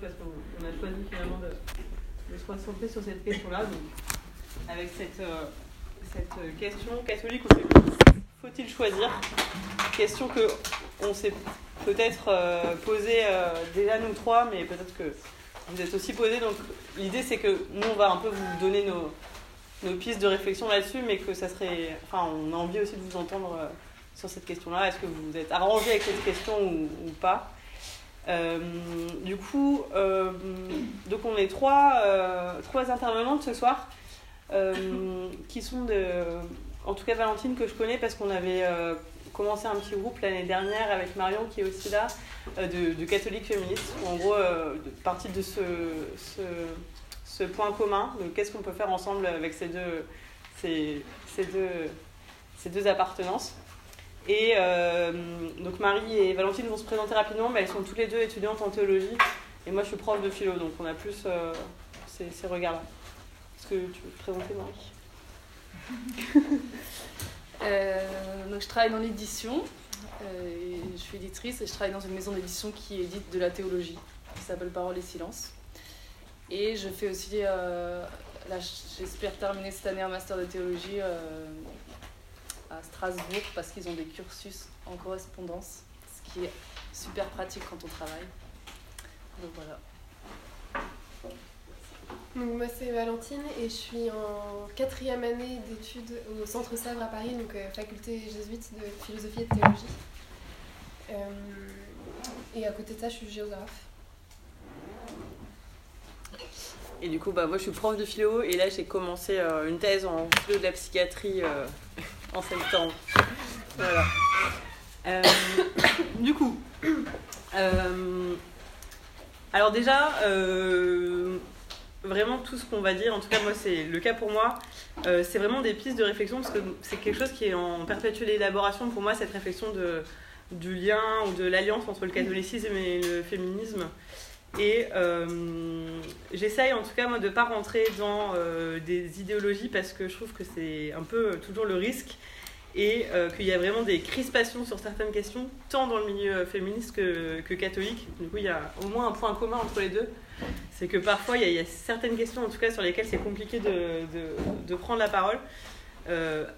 parce qu'on a choisi finalement de, se concentrer sur cette question-là. avec cette, cette question catholique, faut-il choisir? Question que on s'est peut-être posée déjà nous trois, mais peut-être que vous êtes aussi posé. Donc l'idée c'est que nous on va un peu vous donner nos, nos pistes de réflexion là-dessus, mais que ça serait. Enfin, on a envie aussi de vous entendre euh, sur cette question-là. Est-ce que vous vous êtes arrangé avec cette question ou, pas? Euh, Du coup, euh, donc on est trois, trois intervenantes ce soir, qui sont de. En tout cas, Valentine, que je connais parce qu'on avait commencé un petit groupe l'année dernière avec Marion, qui est aussi là, de, catholiques féministes. En gros, partie de ce, ce ce point commun de qu'est-ce qu'on peut faire ensemble avec ces deux, ces, ces deux, ces deux appartenances. Et euh, donc Marie et Valentine vont se présenter rapidement, mais elles sont toutes les deux étudiantes en théologie. Et moi, je suis prof de philo, donc on a plus euh, ces, ces regards-là. Est-ce que tu veux te présenter, Marie? Euh, donc, Je travaille dans l'édition. je suis éditrice et je travaille dans une maison d'édition qui édite de la théologie, qui s'appelle Parole et Silence. Et je fais aussi, j'espère terminer cette année un master de théologie à Strasbourg parce qu'ils ont des cursus en correspondance, ce qui est super pratique quand on travaille. Donc voilà. Donc moi c'est Valentine et je suis en quatrième année d'études au Centre Sèvres à Paris, donc euh, faculté jésuite de philosophie et de théologie. et à côté de ça je suis géographe. Et du coup, bah, moi je suis prof de philo et là j'ai commencé euh, une thèse en philo de la psychiatrie euh, en septembre. Voilà. Euh, du coup, alors déjà, vraiment tout ce qu'on va dire, en tout cas moi c'est le cas pour moi, c'est vraiment des pistes de réflexion parce que c'est quelque chose qui est en perpétuelle élaboration pour moi, cette réflexion du lien ou de l'alliance entre le catholicisme et le féminisme. Et euh, j'essaye en tout cas moi de ne pas rentrer dans euh, des idéologies parce que je trouve que c'est un peu toujours le risque et euh, qu'il y a vraiment des crispations sur certaines questions, tant dans le milieu féministe que, que, catholique. Du coup, il y a au moins un point commun entre les deux. C'est que parfois, il y, a, certaines questions, en tout cas, sur lesquelles c'est compliqué de, de, de, prendre la parole.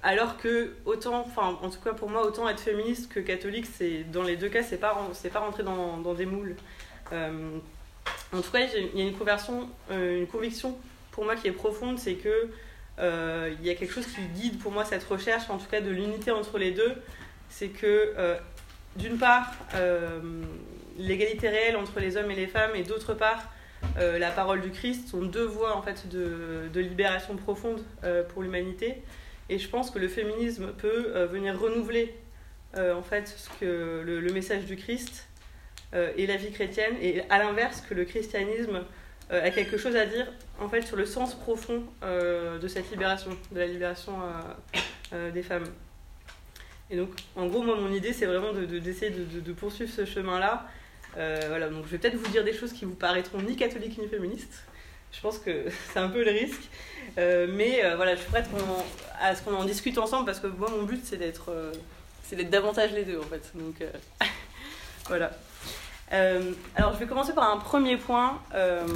alors que, autant, enfin, en tout cas pour moi, autant être féministe que catholique, dans les deux cas, c'est pas, pas rentrer dans, dans des moules. En tout cas, il y a une, conversion, euh, une conviction pour moi qui est profonde, c'est que euh, y a quelque chose qui guide pour moi cette recherche, en tout cas de l'unité entre les deux. C'est que, euh, d'une part, l'égalité réelle entre les hommes et les femmes, et d'autre part, la parole du Christ sont deux voies en fait de, libération profonde pour l'humanité. Et je pense que le féminisme peut venir renouveler en fait ce que le, message du Christ et la vie chrétienne, et à l'inverse que le christianisme euh, a quelque chose à dire en fait sur le sens profond euh, de cette libération, de la libération des femmes. Et donc, en gros, moi, mon idée, c'est vraiment d'essayer de, de, de, poursuivre ce chemin-là. voilà, donc je vais peut-être vous dire des choses qui vous paraîtront ni catholiques ni féministes. Je pense que c'est un peu le risque. mais voilà, je suis prête à ce qu'on en discute ensemble parce que moi, mon but, c'est d'être d'être davantage les deux, en fait. Donc, voilà. Euh, alors, je vais commencer par un premier point, euh,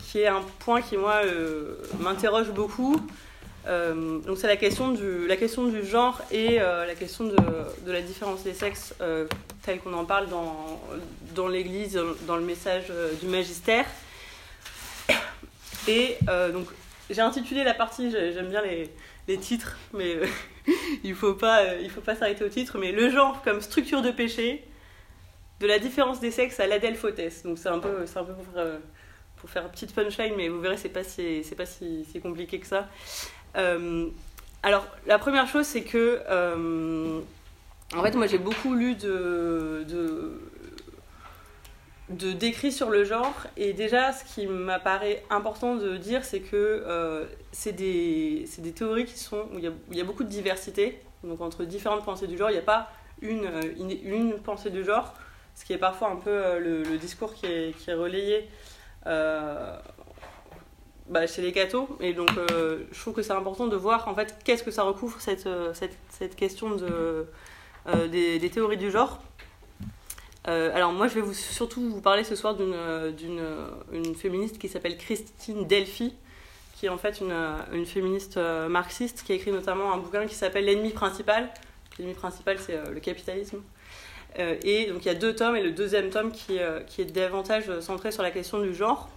qui est un point qui, moi, euh, m'interroge beaucoup. donc, c'est la, question du, la question du genre et la question de, de, la différence des sexes, telle qu'on en parle dans, dans l'Église, dans le message du magistère. Et donc, j'ai intitulé la partie, j'aime bien les, les titres, mais il ne faut pas, faut pas s'arrêter au titre, mais le genre comme structure de péché de la différence des sexes à l'adelphotesse. Donc c'est un peu, c'est un peu pour, euh, pour faire petite punchline, mais vous verrez, c'est pas si, c'est pas si, compliqué que ça. Euh, alors, la première chose, c'est que, euh, en fait, moi j'ai beaucoup lu de, de, de décrits sur le genre, et déjà, ce qui m'apparaît important de dire, c'est que c'est des, des, théories qui sont, où il, y y a beaucoup de diversité, donc entre différentes pensées du genre, il n'y a pas une, une pensée du genre ce qui est parfois un peu euh, le, discours qui est, relayé euh, bah, chez les cathos. Et donc, euh, je trouve que c'est important de voir en fait qu'est-ce que ça recouvre cette, cette, question de, des, théories du genre. alors moi, je vais vous, surtout vous parler ce soir d'une une féministe qui s'appelle Christine Delphi, qui est en fait une, une, féministe marxiste qui a écrit notamment un bouquin qui s'appelle L'ennemi principal. L'ennemi principal, c'est le capitalisme. Et donc il y a deux tomes, et le deuxième tome qui, qui est davantage centré sur la question du genre.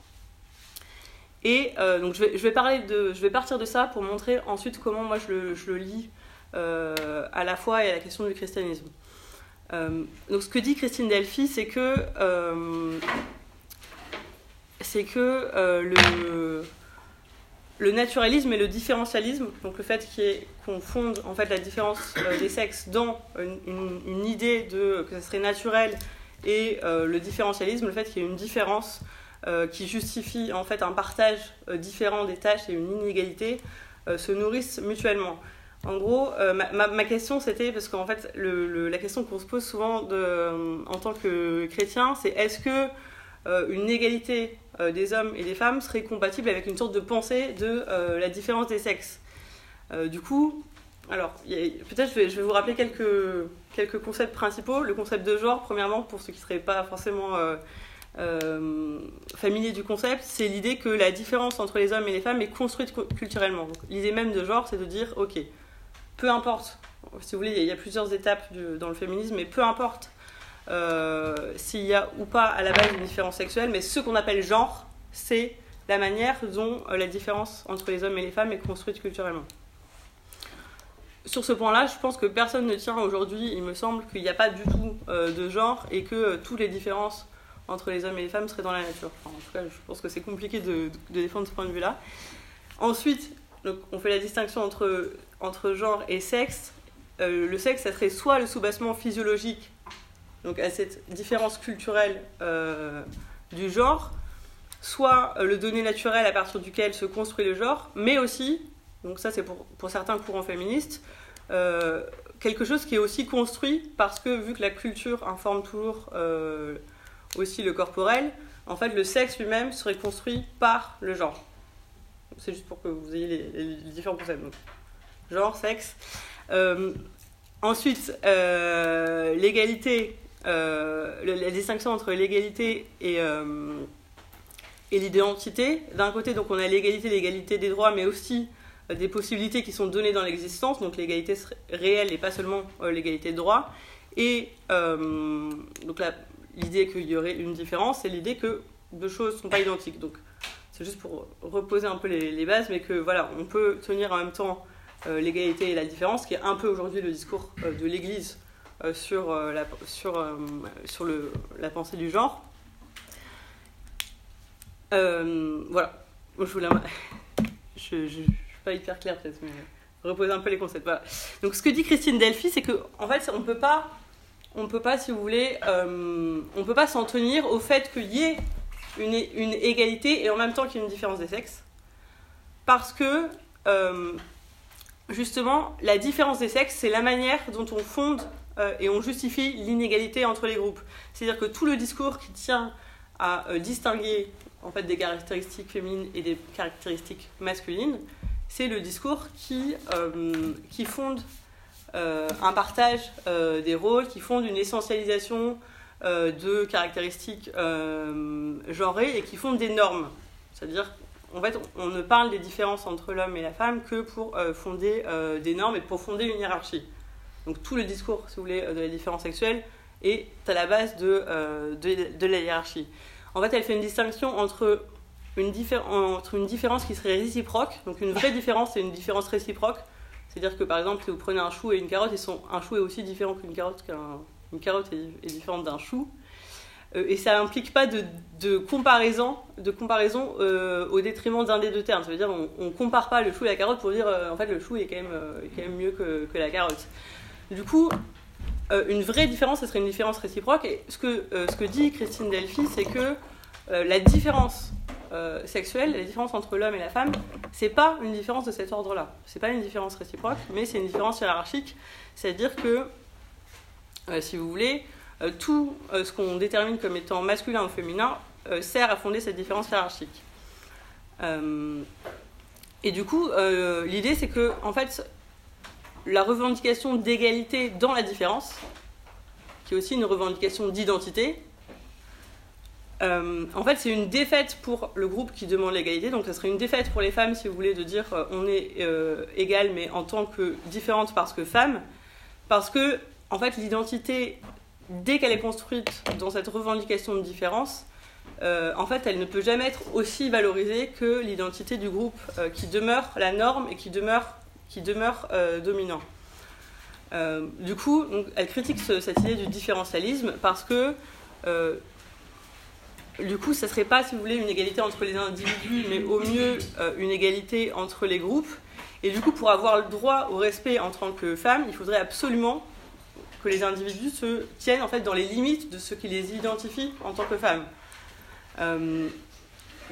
Et euh, donc je vais, je vais, parler de, je vais partir de ça pour montrer ensuite comment moi je le, je le lis euh, à la fois et à la question du christianisme. Euh, donc ce que dit Christine Delphi, c'est que, c'est que le, le naturalisme et le différentialisme, donc le fait qu'on fonde en fait la différence des sexes dans une, idée de que ce serait naturel et le différentialisme, le fait qu'il y ait une différence euh, qui justifient en fait un partage euh, différent des tâches et une inégalité euh, se nourrissent mutuellement. En gros, ma, question c'était, parce qu'en fait, la question qu'on se pose souvent en tant que chrétien, c'est est-ce que une égalité des hommes et des femmes serait compatible avec une sorte de pensée de la différence des sexes Du coup, alors, peut-être je vais, vous rappeler quelques, quelques concepts principaux. Le concept de genre, premièrement, pour ceux qui ne seraient pas forcément euh, familier du concept, c'est l'idée que la différence entre les hommes et les femmes est construite culturellement. L'idée même de genre, c'est de dire, ok, peu importe, si vous voulez, il y, a plusieurs étapes dans le féminisme, mais peu importe euh, s'il y a ou pas à la base une différence sexuelle, mais ce qu'on appelle genre, c'est la manière dont euh, la différence entre les hommes et les femmes est construite culturellement. Sur ce point-là, je pense que personne ne tient aujourd'hui, il me semble qu'il n'y a pas du tout de genre et que toutes les différences entre les hommes et les femmes serait dans la nature. en tout cas, je pense que c'est compliqué de, défendre ce point de vue-là. Ensuite, on fait la distinction entre, entre genre et sexe. Euh, le sexe, ça serait soit le soubassement physiologique, donc à cette différence culturelle euh, du genre, soit euh, le donné naturel à partir duquel se construit le genre, mais aussi, donc ça c'est pour, pour certains courants féministes, quelque chose qui est aussi construit parce que vu que la culture informe toujours aussi le corporel, en fait, le sexe lui-même serait construit par le genre. C'est juste pour que vous ayez les, différents concepts. Donc, genre, sexe. Euh, ensuite, euh, l'égalité, euh, la distinction entre l'égalité et, et l'identité. D'un côté, donc, on a l'égalité, l'égalité des droits, mais aussi des possibilités qui sont données dans l'existence, donc l'égalité réelle et pas seulement l'égalité de droit. Et donc l'idée qu'il y aurait une différence et l'idée que deux choses ne sont pas identiques. Donc c'est juste pour reposer un peu les, bases, mais que voilà, on peut tenir en même temps euh, l'égalité et la différence, qui est un peu aujourd'hui le discours euh, de l'Église euh, sur, la, sur, sur le, la pensée du genre. voilà, je voulais. je ne suis pas hyper claire peut-être, mais reposer un peu les concepts. Voilà. Donc ce que dit Christine Delphi, c'est qu'en en fait, on peut pas on peut pas, si vous voulez, euh, on peut pas s'en tenir au fait qu'il y ait une, une, égalité et en même temps qu'il y ait une différence des sexes. Parce que, euh, justement, la différence des sexes, c'est la manière dont on fonde euh, et on justifie l'inégalité entre les groupes. C'est-à-dire que tout le discours qui tient à distinguer en fait, des caractéristiques féminines et des caractéristiques masculines, c'est le discours qui, qui fonde euh, un partage euh, des rôles qui font une essentialisation euh, de caractéristiques genrées et qui font des normes. C'est-à-dire, en fait, on ne parle des différences entre l'homme et la femme que pour fonder des normes et pour fonder une hiérarchie. Donc tout le discours, si vous voulez, de la différence sexuelle est à la base de, de, la hiérarchie. En fait, elle fait une distinction entre une, entre une différence qui serait réciproque, donc une vraie différence et une différence réciproque, c'est-à-dire que par exemple, si vous prenez un chou et une carotte, ils sont, un chou est aussi différent qu'une carotte, qu'une carotte est, différente d'un chou. Euh, et ça n'implique pas de, de, comparaison, de comparaison euh, au détriment d'un des deux termes. Ça veut dire on ne compare pas le chou et la carotte pour dire euh, en fait le chou est quand même, quand même mieux que, que, la carotte. Du coup, une vraie différence, ce serait une différence réciproque. Et ce que, ce que dit Christine Delphi, c'est que la différence euh, sexuelle, la différence entre l'homme et la femme, c'est pas une différence de cet ordre-là. C'est pas une différence réciproque, mais c'est une différence hiérarchique. C'est-à-dire que, euh, si vous voulez, euh, tout ce qu'on détermine comme étant masculin ou féminin sert à fonder cette différence hiérarchique. et du coup, l'idée c'est que, en fait, la revendication d'égalité dans la différence, qui est aussi une revendication d'identité. Euh, en fait, c'est une défaite pour le groupe qui demande l'égalité. Donc, ça serait une défaite pour les femmes, si vous voulez, de dire euh, on est euh, égales, mais en tant que différentes parce que femmes. Parce que, en fait, l'identité, dès qu'elle est construite dans cette revendication de différence, euh, en fait, elle ne peut jamais être aussi valorisée que l'identité du groupe qui demeure la norme et qui demeure, qui demeure euh, dominant. Euh, du coup, donc, elle critique ce- cette idée du différentialisme parce que euh, du coup, ça serait pas, si vous voulez, une égalité entre les individus, mais au mieux une égalité entre les groupes. Et du coup, pour avoir le droit au respect en tant que femme, il faudrait absolument que les individus se tiennent en fait dans les limites de ce qui les identifie en tant que femmes.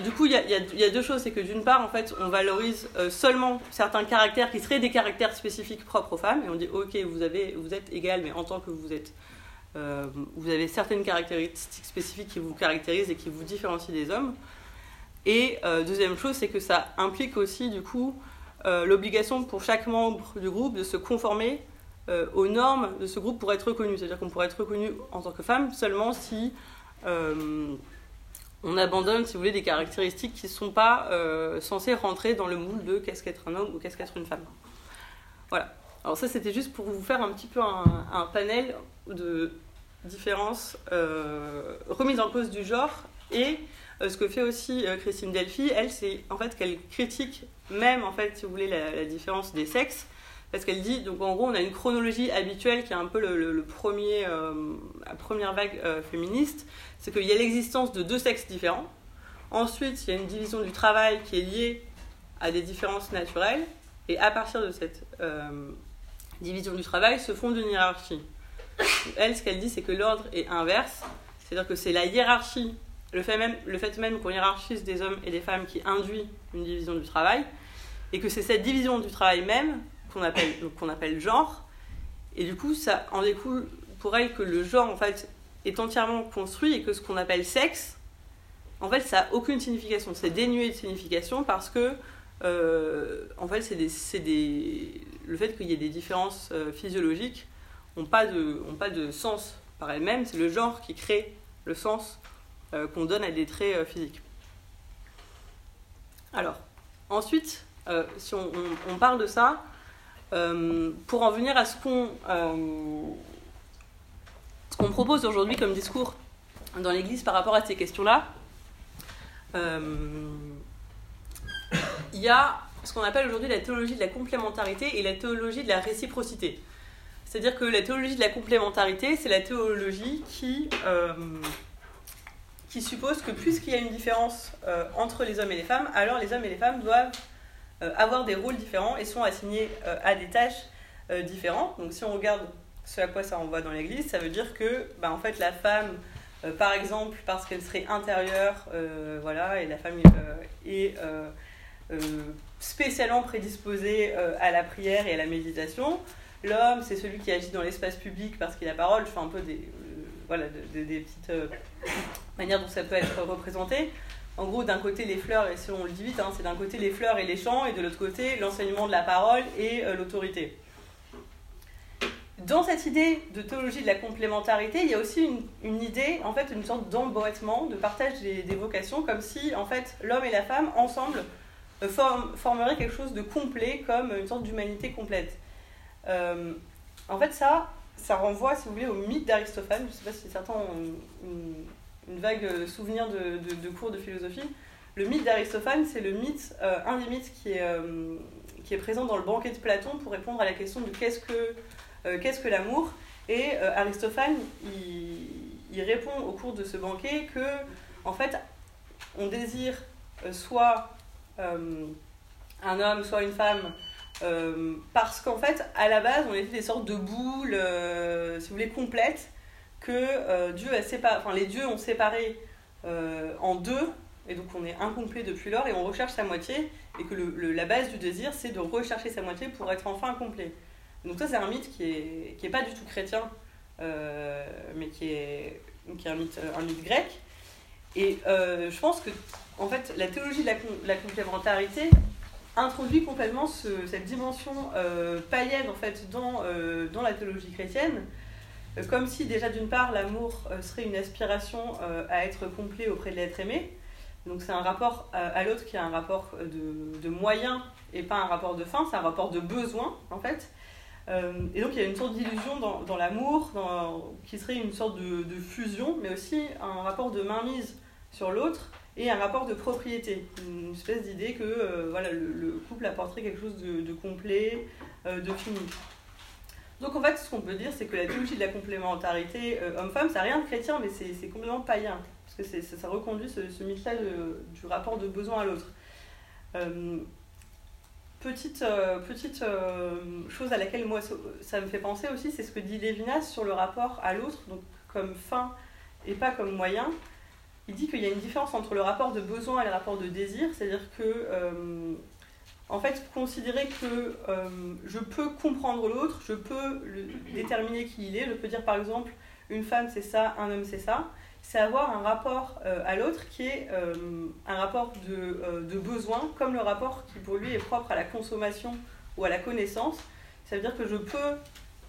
Du coup, il y, a- deux choses, c'est que d'une part, en fait, on valorise euh, seulement certains caractères qui seraient des caractères spécifiques propres aux femmes, et on dit, ok, vous avez, vous êtes égal, mais en tant que vous êtes, euh, vous avez certaines caractéristiques spécifiques qui vous caractérisent et qui vous différencient des hommes. Et euh, deuxième chose, c'est que ça implique aussi, du coup, l'obligation pour chaque membre du groupe de se conformer aux normes de ce groupe pour être reconnu. C'est-à-dire qu'on pourrait être reconnu en tant que femme seulement si on abandonne, si vous voulez, des caractéristiques qui ne sont pas euh, censées rentrer dans le moule de qu'est-ce qu'être un homme ou qu'est-ce qu'être une femme. Voilà. Alors ça, c'était juste pour vous faire un petit peu un, panel de différences euh, remises en cause du genre et euh, ce que fait aussi euh, Christine Delphi, elle, c'est en fait qu'elle critique même, en fait, si vous voulez, la, différence des sexes, parce qu'elle dit, donc en gros, on a une chronologie habituelle qui est un peu la première vague féministe, c'est qu'il y a l'existence de deux sexes différents. Ensuite, il y a une division du travail qui est liée à des différences naturelles, et à partir de cette euh, division du travail se fonde une hiérarchie. Elle, ce qu'elle dit, c'est que l'ordre est inverse, c'est-à-dire que c'est la hiérarchie le fait même, le fait même qu'on hiérarchise des hommes et des femmes qui induit une division du travail, et que c'est cette division du travail même qu'on appelle, qu'on appelle genre, et du coup, ça en découle pour elle que le genre, en fait, est entièrement construit, et que ce qu'on appelle sexe, en fait, ça n'a aucune signification. C'est dénué de signification parce que, euh, en fait, c'est des, des, le fait qu'il y ait des différences euh, physiologiques n'ont pas, de, pas de sens par elles-mêmes, c'est le genre qui crée le sens euh, qu'on donne à des traits physiques. Alors, ensuite, si on, on- parle de ça, pour en venir à ce qu'on ce qu'on propose aujourd'hui comme discours dans l'Église par rapport à ces questions-là, euh, il y a ce qu'on appelle aujourd'hui la théologie de la complémentarité et la théologie de la réciprocité. C'est-à-dire que la théologie de la complémentarité, c'est la théologie qui, euh, suppose que puisqu'il y a une différence euh, entre les hommes et les femmes, alors les hommes et les femmes doivent avoir des rôles différents et sont assignés à des tâches différentes. Donc si on regarde ce à quoi ça renvoie dans l'Église, ça veut dire que bah, en fait, la femme, euh, par exemple, parce qu'elle serait intérieure, euh, voilà, et la femme euh, est spécialement prédisposée à la prière et à la méditation, L'homme, c'est celui qui agit dans l'espace public parce qu'il a parole. Je fais un peu des, voilà, de- de- des petites manières dont ça peut être représenté. En gros, d'un côté, les fleurs, et si on le dit vite, hein, c'est d'un côté les fleurs et les chants, et de l'autre côté, l'enseignement de la parole et l'autorité. Dans cette idée de théologie de la complémentarité, il y a aussi une, idée, en fait, une sorte d'emboîtement, de partage des, vocations, comme si, en fait, l'homme et la femme, ensemble, euh, form- formeraient quelque chose de complet, comme une sorte d'humanité complète. Euh, en fait, ça, ça renvoie, si vous voulez, au mythe d'Aristophane. Je ne sais pas si certains ont une, vague souvenir de, cours de philosophie. Le mythe d'Aristophane, c'est le mythe, euh, un des mythes qui est, présent dans le banquet de Platon pour répondre à la question de qu'est-ce que, qu'est-ce que l'amour. Et euh, Aristophane, il, répond au cours de ce banquet que, en fait, on désire euh, soit euh, un homme, soit une femme, euh, parce qu'en fait, à la base, on était des sortes de boules, euh, si vous voulez, complètes, que euh, Dieu a séparé, enfin, les dieux ont séparé euh, en deux, et donc on est incomplet depuis lors, et on recherche sa moitié, et que la base du désir, c'est de rechercher sa moitié pour être enfin complet. Donc ça, c'est un mythe qui est, qui est pas du tout chrétien, euh, mais qui est, qui est un, mythe, un mythe grec. Et euh, je pense que, en fait, la théologie de la, com- la complémentarité introduit complètement ce- cette dimension euh, païenne en fait dans, euh, dans la théologie chrétienne comme si déjà d'une part l'amour serait une aspiration à être complet auprès de l'être aimé. Donc c'est un rapport à l'autre qui est un rapport de, de moyens et pas un rapport de fin, c'est un rapport de besoin en fait. Et donc il y a une sorte d'illusion dans, dans l'amour qui serait une sorte de, de, fusion, mais aussi un rapport de mainmise sur l'autre et un rapport de propriété, une espèce d'idée que euh, voilà, le, couple apporterait quelque chose de, complet, euh, de fini. Donc en fait, ce qu'on peut dire, c'est que la théologie de la complémentarité euh, homme-femme, ça n'a rien de chrétien, mais c'est complètement païen, parce que ça, reconduit ce, ce mythe-là du rapport de besoin à l'autre. Petite petite chose à laquelle moi ça me fait penser aussi, c'est ce que dit Lévinas sur le rapport à l'autre, donc comme fin et pas comme moyen. Il dit qu'il y a une différence entre le rapport de besoin et le rapport de désir, c'est-à-dire que, euh, en fait, considérer que euh, je peux comprendre l'autre, je peux déterminer qui il est, je peux dire par exemple, une femme c'est ça, un homme c'est ça, c'est avoir un rapport euh, à l'autre qui est un rapport de, de, besoin, comme le rapport qui pour lui est propre à la consommation ou à la connaissance. Ça veut dire que je peux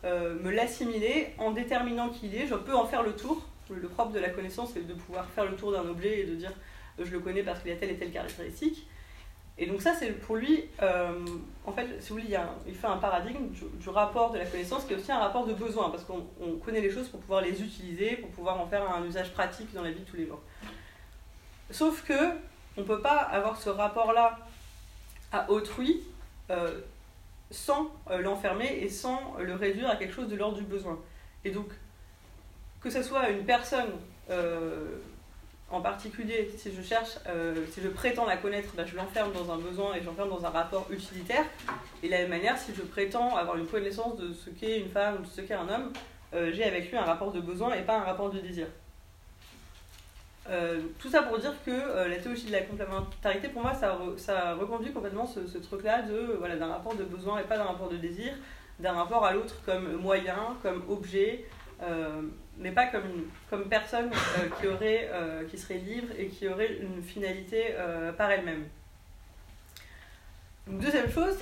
me l'assimiler en déterminant qui il est, je peux en faire le tour, le propre de la connaissance, c'est de pouvoir faire le tour d'un objet et de dire euh, je le connais parce qu'il a telle et telle caractéristique. Et donc ça, c'est pour lui, euh, en fait, si vous voulez, il, fait un paradigme du, rapport de la connaissance qui est aussi un rapport de besoin, parce qu'on connaît les choses pour pouvoir les utiliser, pour pouvoir en faire un usage pratique dans la vie de tous les jours. Sauf que on ne peut pas avoir ce rapport-là à autrui euh, sans l'enfermer et sans le réduire à quelque chose de l'ordre du besoin. Et donc, que ce soit une personne euh, en particulier, si je cherche, euh, si je prétends la connaître, ben, je l'enferme dans un besoin et je l'enferme dans un rapport utilitaire. Et de la même manière, si je prétends avoir une connaissance de ce qu'est une femme ou de ce qu'est un homme, euh, j'ai avec lui un rapport de besoin et pas un rapport de désir. tout ça pour dire que la théologie de la complémentarité, pour moi, ça, ça reconduit complètement ce, ce truc-là voilà, d'un rapport de besoin et pas d'un rapport de désir, d'un rapport à l'autre comme moyen, comme objet, mais pas comme, personne euh, euh, qui serait libre et qui aurait une finalité euh, par elle-même. Deuxième chose,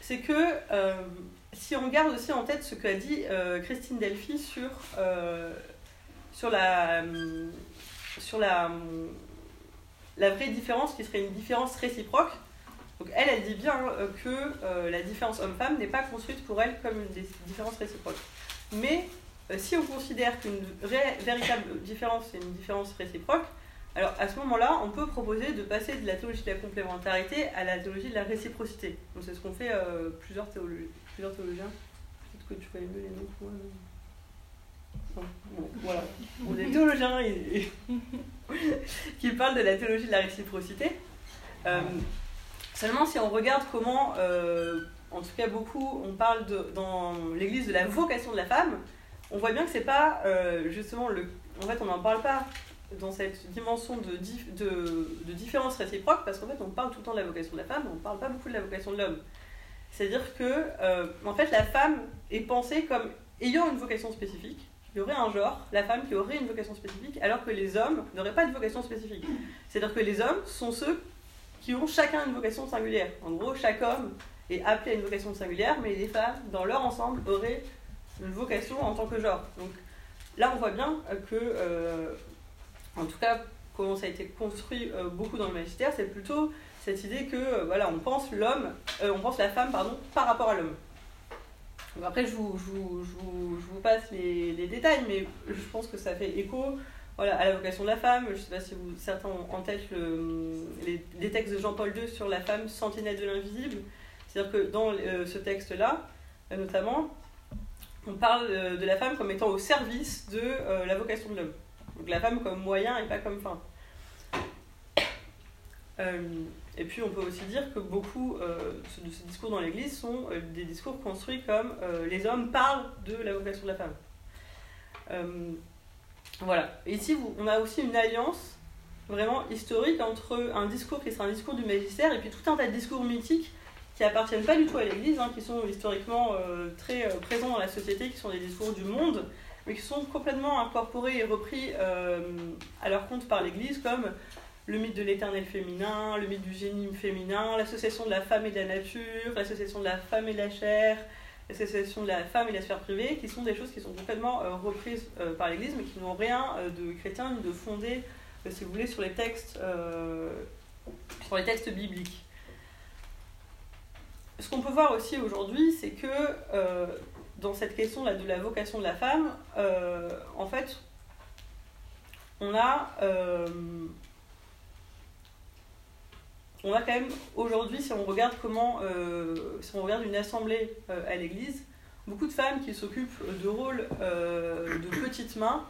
c'est que si on garde aussi en tête ce qu'a dit Christine Delphi sur, la, la, vraie différence qui serait une différence réciproque, donc elle, elle dit bien que la différence homme-femme n'est pas construite pour elle comme une différence réciproque. Mais si on considère qu'une véritable différence est une différence réciproque, alors à ce moment-là, on peut proposer de passer de la théologie de la complémentarité à la théologie de la réciprocité. Donc c'est ce qu'ont fait euh, plusieurs, théologiens. Peut-être que tu connais mieux les noms que moi. Bon, voilà. On est théologiens qui parlent de la théologie de la réciprocité. Euh, seulement si on regarde comment, en tout cas beaucoup, on parle dans l'Église de la vocation de la femme, on voit bien que c'est pas euh, justement le. En fait, on n'en parle pas dans cette dimension de, de, de différence réciproque parce qu'en fait, on parle tout le temps de la vocation de la femme, on ne parle pas beaucoup de la vocation de l'homme. C'est-à-dire que, euh, en fait, la femme est pensée comme ayant une vocation spécifique. Il y aurait un genre, la femme qui aurait une vocation spécifique, alors que les hommes n'auraient pas de vocation spécifique. C'est-à-dire que les hommes sont ceux qui ont chacun une vocation singulière. En gros, chaque homme est appelé à une vocation singulière, mais les femmes, dans leur ensemble, auraient vocation en tant que genre. Donc là, on voit bien que, euh, en tout cas, comment ça a été construit euh, beaucoup dans le magistère, c'est plutôt cette idée que, euh, voilà, on pense l'homme, on pense la femme, pardon, par rapport à l'homme. après, je vous, je vous, je vous, passe les, détails, mais je pense que ça fait écho voilà, à la vocation de la femme. Je ne sais pas si certains ont en tête les, les, textes de Jean-Paul II sur la femme sentinelle de l'invisible. C'est-à-dire que dans ce texte-là, notamment, on parle euh, de la femme comme étant au service de euh, la vocation de l'homme. Donc la femme comme moyen et pas comme fin. Euh, et puis on peut aussi dire que beaucoup de ces discours dans l'Église sont des discours construits comme les hommes parlent de la vocation de la femme. voilà. Ici, on a aussi une alliance vraiment historique entre un discours qui sera un discours du magistère et puis tout un tas de discours mythiques qui appartiennent pas du tout à l'Église, hein, qui sont historiquement euh, très euh, présents dans la société, qui sont des discours du monde, mais qui sont complètement incorporés et repris euh, à leur compte par l'Église, comme le mythe de l'éternel féminin, le mythe du génie féminin, l'association de la femme et de la nature, l'association de la femme et de la chair, la sexualisation de la femme et la sphère privée, qui sont des choses qui sont complètement reprises par l'Église, mais qui n'ont rien de chrétien ni de fondé, si vous voulez, sur les textes, sur les textes bibliques. Ce qu'on peut voir aussi aujourd'hui, c'est que dans cette question là de la vocation de la femme, en fait, on a on a quand même aujourd'hui, si on regarde comment, euh, si on regarde une assemblée euh, à l'église, beaucoup de femmes qui s'occupent de rôles euh, de petites mains.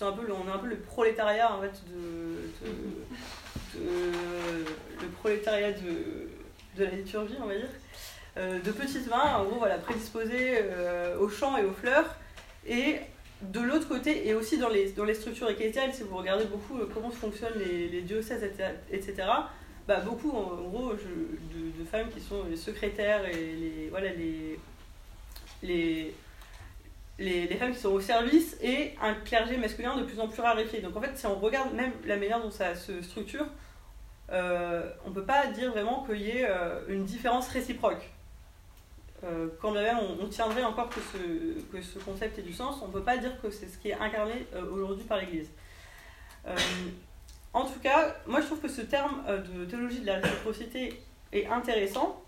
un peu, on est un peu le prolétariat en fait de, le prolétariat de, de, la liturgie, on va dire, de petites mains, en gros, voilà, prédisposées aux chants et aux fleurs. Et de l'autre côté, et aussi dans les, dans les structures ecclésiales, si vous regardez beaucoup comment fonctionnent les, diocèses, etc., bah, beaucoup en, gros de, femmes qui sont les secrétaires et les, voilà, les, les, les, femmes qui sont au service et un clergé masculin de plus en plus raréfié. Donc en fait, si on regarde même la manière dont ça se structure, euh, on ne peut pas dire vraiment qu'il y ait euh, une différence réciproque. Euh, quand même on, tiendrait encore que ce, que ce concept ait du sens, on ne peut pas dire que c'est ce qui est incarné aujourd'hui par l'Église. En tout cas, moi je trouve que ce terme euh, de théologie de la réciprocité est intéressant.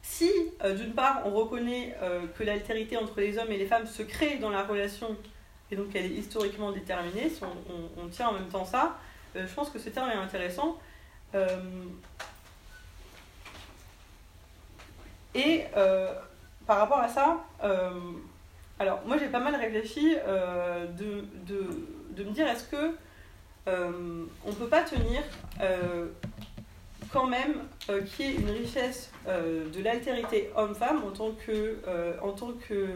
Si, euh, d'une part, on reconnaît euh, que l'altérité entre les hommes et les femmes se crée dans la relation, et donc elle est historiquement déterminée, si on, tient en même temps ça, je pense que ce terme est intéressant. Et par rapport à ça, alors moi j'ai pas mal réfléchi de, de, de, me dire est-ce que euh, on peut pas tenir euh, quand même euh, qu'il y ait une richesse de l'altérité homme-femme en tant que, en tant que,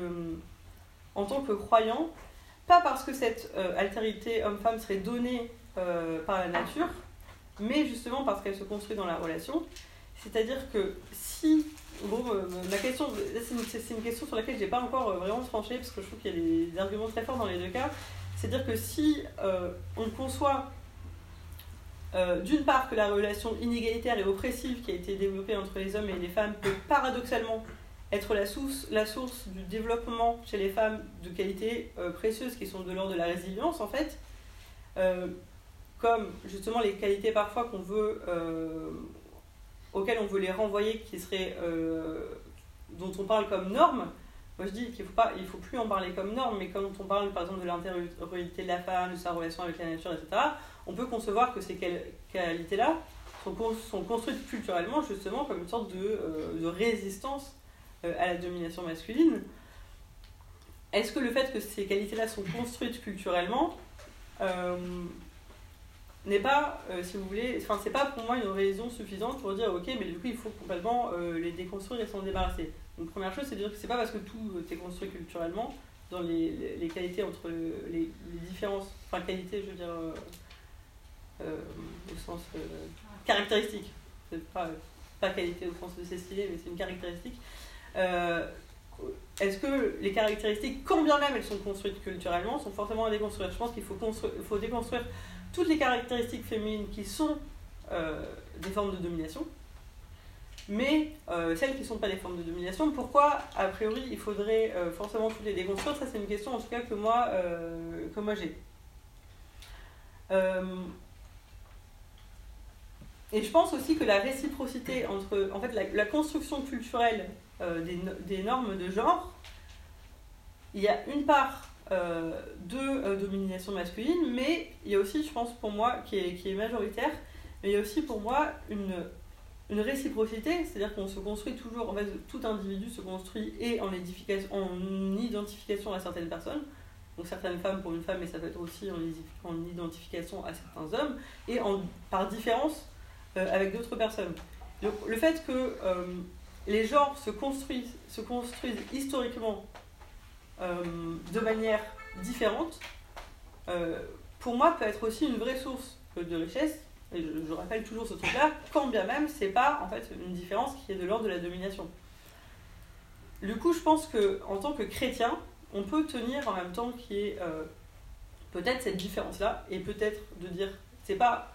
en tant que croyant, pas parce que cette altérité homme-femme serait donnée par la nature, mais justement parce qu'elle se construit dans la relation. C'est-à-dire que si Bon, ma question, c'est une, question sur laquelle je n'ai pas encore vraiment tranché, parce que je trouve qu'il y a des arguments très forts dans les deux cas. C'est-à-dire que si euh, on conçoit euh, d'une part que la relation inégalitaire et oppressive qui a été développée entre les hommes et les femmes peut paradoxalement être la source, la source du développement chez les femmes de qualités euh, précieuses qui sont de l'ordre de la résilience en fait, comme justement les qualités parfois qu'on veut, auxquelles on veut les renvoyer, qui seraient, dont on parle comme normes, moi, je dis qu'il ne faut, faut plus en parler comme norme, mais quand on parle par exemple de l'intériorité de la femme, de sa relation avec la nature, etc., on peut concevoir que ces qualités-là sont, sont, construites culturellement justement comme une sorte de, euh, de résistance euh, à la domination masculine. Est-ce que le fait que ces qualités-là sont construites culturellement euh, n'est pas, si vous voulez, enfin c'est pas pour moi une raison suffisante pour dire ok, mais du coup il faut complètement les déconstruire et s'en débarrasser. Une première chose, c'est de dire que c'est pas parce que tout est construit culturellement, dans les, les, qualités entre les, différences, enfin qualités, je veux dire, euh, euh, au sens euh, caractéristique, c'est pas, pas qualité au sens de stylé, mais c'est une caractéristique. Est-ce que les caractéristiques, quand bien même elles sont construites culturellement, sont forcément à déconstruire? Je pense qu'il faut, faut déconstruire toutes les caractéristiques féminines qui sont des formes de domination, mais euh, celles qui ne sont pas des formes de domination, pourquoi, a priori, il faudrait euh, forcément toutes les déconstruire? Ça, c'est une question, en tout cas, que moi, euh, moi j'ai. et je pense aussi que la réciprocité entre, en fait, la, construction culturelle des, normes de genre, il y a une part de domination masculine, mais il y a aussi, je pense, pour moi, qui est, qui est majoritaire, mais il y a aussi pour moi une une réciprocité, c'est-à-dire qu'on se construit toujours, en fait, tout individu se construit et en, en identification à certaines personnes, donc certaines femmes pour une femme, mais ça peut être aussi en, identification à certains hommes, et en, par différence euh, avec d'autres personnes. Donc le fait que euh, les genres se construisent, se construisent historiquement euh, de manière différente, pour moi peut être aussi une vraie source de richesse et je, rappelle toujours ce truc-là, quand bien même c'est pas en fait une différence qui est de l'ordre de la domination. Du coup, je pense que en tant que chrétien, on peut tenir en même temps qu'il y ait euh, peut-être cette différence-là, et peut-être de dire, c'est pas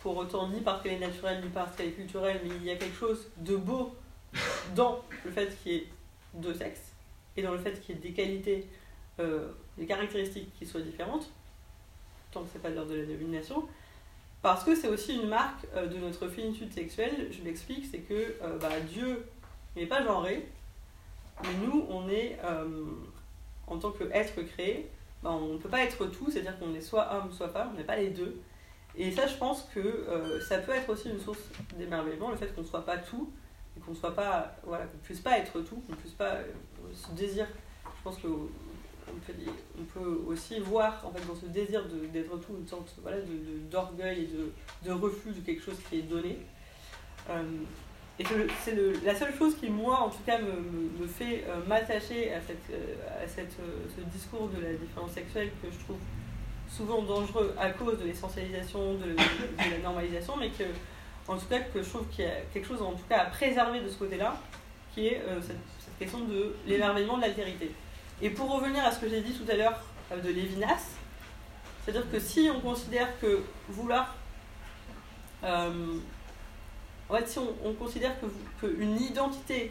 pour autant ni parce qu'elle est naturelle, ni parce qu'elle est culturelle, mais il y a quelque chose de beau dans le fait qu'il y ait deux sexes et dans le fait qu'il y ait des qualités, euh, des caractéristiques qui soient différentes, tant que c'est pas de l'ordre de la domination, parce que c'est aussi une marque euh, de notre finitude sexuelle. Je l'explique, c'est que euh, bah, Dieu n'est pas genré, mais nous, on est, en tant qu'être créé, bah, on ne peut pas être tout, c'est-à-dire qu'on est soit homme, soit femme, on n'est pas les deux. Et ça, je pense que ça peut être aussi une source d'émerveillement, le fait qu'on ne soit pas tout, et qu'on soit pas, voilà, qu'on puisse pas être tout, qu'on puisse pas, euh, ce désir, je pense que on peut, on peut aussi voir en fait dans ce désir d'être tout une sorte voilà, de- de- d'orgueil et de, de refus de quelque chose qui est donné. Euh, et c'est la seule chose qui, moi, en tout cas, me, me- fait euh, m'attacher à, cette, à cette, ce discours de la différence sexuelle que je trouve souvent dangereux à cause de l'essentialisation, de, de la normalisation, mais que, en tout cas, que je trouve qu'il y a quelque chose, en tout cas, à préserver de ce côté-là, qui est euh, cette, question de l'émerveillement de l'altérité. Et pour revenir à ce que j'ai dit tout à l'heure euh, de Lévinas, c'est-à-dire que si on considère que vouloir euh, si on, on considère que, qu'une identité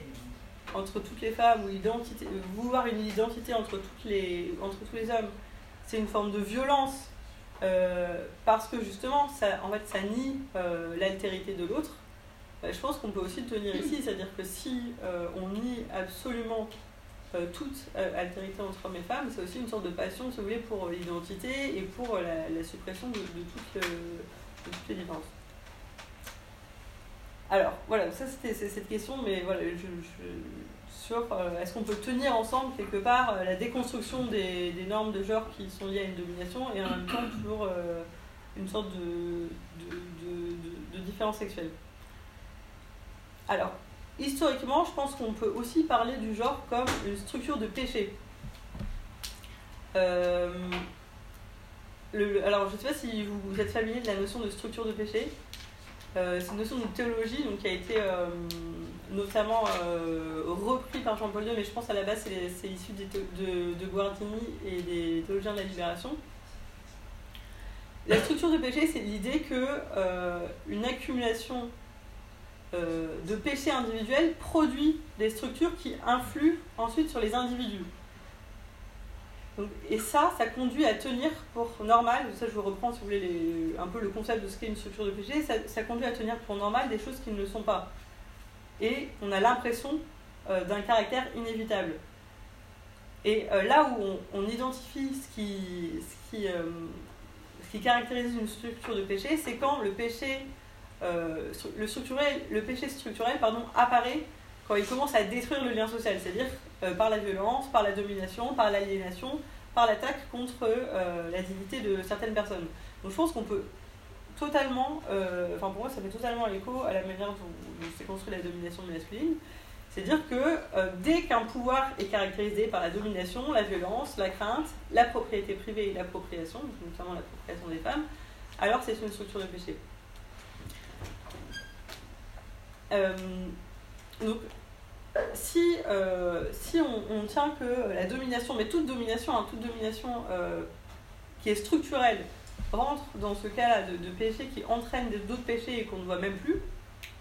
entre toutes les femmes ou identité, vouloir une identité entre, toutes les, entre tous les hommes, c'est une forme de violence euh, parce que justement, ça, en fait, ça nie euh, l'altérité de l'autre. euh, je pense qu'on peut aussi le tenir ici, c'est-à-dire que si on nie absolument toute altérité entre hommes et femmes, c'est aussi une sorte de passion, si vous voulez, pour l'identité et pour la, suppression de, toutes, les différences. Alors, voilà, ça c'était cette question, mais voilà, je- sur euh, est-ce qu'on peut tenir ensemble quelque part euh, la déconstruction des, des normes de genre qui sont liées à une domination et en même temps toujours euh, une sorte de, de, de, différence sexuelle? Alors, historiquement, je pense qu'on peut aussi parler du genre comme une structure de péché. Le- alors, je ne sais pas si vous, êtes familier de la notion de structure de péché. C'est une notion de théologie donc, qui a été notamment euh, repris par Jean-Paul II, mais je pense à la base c'est, issu de, de Guardini et des théologiens de la libération. La structure de péché, c'est l'idée que euh, une accumulation euh, de péchés individuels produit des structures qui influent ensuite sur les individus. Et ça, ça conduit à tenir pour normal, ça je vous reprends si vous voulez un peu le concept de ce qu'est une structure de péché, ça conduit à tenir pour normal des choses qui ne le sont pas. Et on a l'impression euh, d'un caractère inévitable. Et euh, là où on, identifie ce qui, ce, qui, euh, qui caractérise une structure de péché, c'est quand le péché, le, structurel, le péché structurel pardon, apparaît quand il commence à détruire le lien social, c'est-à-dire par la violence, par la domination, par l'aliénation, par l'attaque contre la dignité de certaines personnes. Donc je pense qu'on peut totalement, euh, enfin pour moi ça fait totalement écho à la manière dont, s'est construite la domination masculine. C'est-à-dire que euh, dès qu'un pouvoir est caractérisé par la domination, la violence, la crainte, la propriété privée et l'appropriation, notamment l'appropriation des femmes, alors c'est une structure de péché. Euh, donc si, si on, tient que la domination, mais toute domination, hein, toute domination qui est structurelle, rentre dans ce cas-là de, de péché qui entraîne d'autres péchés et qu'on ne voit même plus.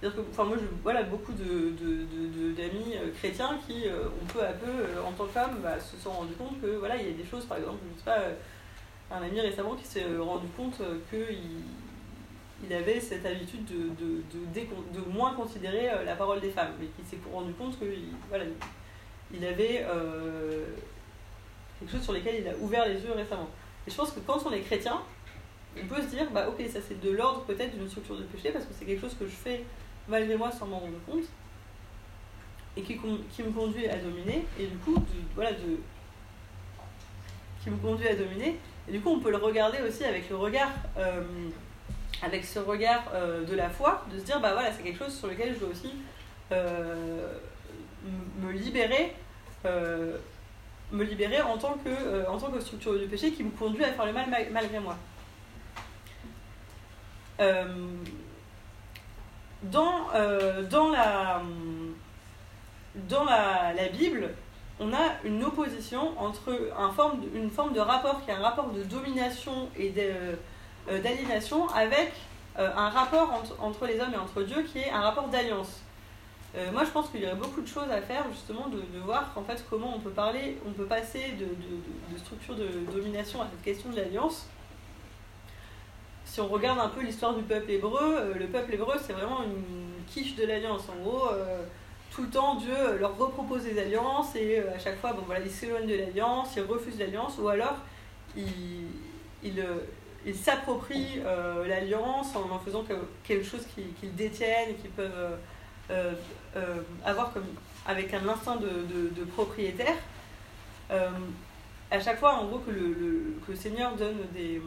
C'est-à-dire que, enfin, moi, je, voilà, beaucoup de, de- de- d'amis euh, chrétiens qui, euh, ont peu à peu, euh, en tant que femmes, bah, se sont rendus compte que, voilà, il y a des choses, par exemple, je sais pas, un ami récemment qui s'est rendu compte qu'il il avait cette habitude de, de, de, de moins considérer la parole des femmes, mais qui s'est rendu compte qu'il voilà, il avait quelque chose sur lequel il a ouvert les yeux récemment. Et je pense que quand on est chrétien, on peut se dire, bah ok, ça c'est de l'ordre peut-être d'une structure de péché, parce que c'est quelque chose que je fais malgré moi sans m'en rendre compte, et qui, me conduit à dominer, et du coup, de, voilà, de, qui me conduit à dominer, et du coup on peut le regarder aussi avec le regard, euh, avec ce regard euh, de la foi, de se dire, bah voilà, c'est quelque chose sur lequel je dois aussi euh, me libérer. me libérer en tant que, en tant que structure du péché qui me conduit à faire le mal ma- malgré moi. Euh, dans, euh, dans, la, dans la, la Bible, on a une opposition entre un forme une forme de rapport qui est un rapport de domination et euh, d'aliénation avec un rapport entre, entre les hommes et entre Dieu qui est un rapport d'alliance. Moi, je pense qu'il y aurait beaucoup de choses à faire, justement, de, de voir en fait comment on peut parler, on peut passer de, de, de structure de domination à cette question de l'alliance. Si on regarde un peu l'histoire du peuple hébreu, euh, le peuple hébreu, c'est vraiment une quiche de l'alliance. En gros, euh, tout le temps, Dieu leur repropose des alliances et à chaque fois, bon, voilà, ils s'éloignent de l'alliance, ils refusent l'alliance, ou alors ils, ils, ils s'approprient l'alliance en en faisant quelque chose qu'ils détiennent et qu'ils peuvent euh, euh, avoir comme, avec un instinct de, de, propriétaire. Euh, à chaque fois, en gros, que le, que le Seigneur donne des,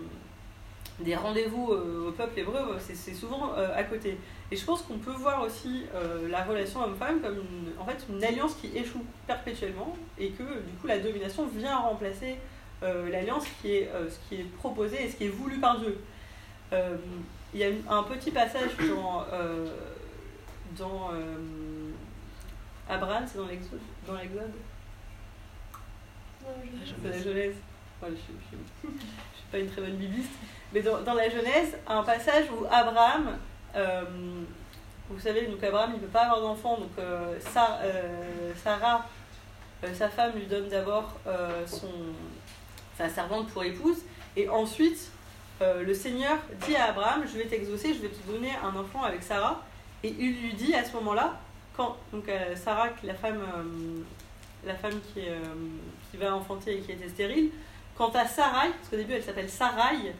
des rendez-vous au peuple hébreu, c'est souvent à côté. Et je pense qu'on peut voir aussi la relation homme-femme comme une, en fait, une alliance qui échoue perpétuellement et que du coup la domination vient remplacer l'alliance qui est ce qui est proposé et ce qui est voulu par Dieu. Il y a un petit passage dans dans euh, Abraham, c'est dans l'Exode Dans l'Exode? La Genèse. je ne suis, pas une très bonne bibliste. Mais dans, dans, la Genèse, un passage où Abraham, euh, vous savez, donc Abraham, il ne peut pas avoir d'enfant, donc euh, Sarah, sa femme, lui donne d'abord son sa servante pour épouse, et ensuite, le Seigneur dit à Abraham, je vais t'exaucer, je vais te donner un enfant avec Sarah, et il lui dit à ce moment-là, quand donc euh, Sarah, la femme, euh, la femme qui, euh, qui va enfanter et qui était stérile, quant à Sarai, parce qu'au début elle s'appelle Sarai,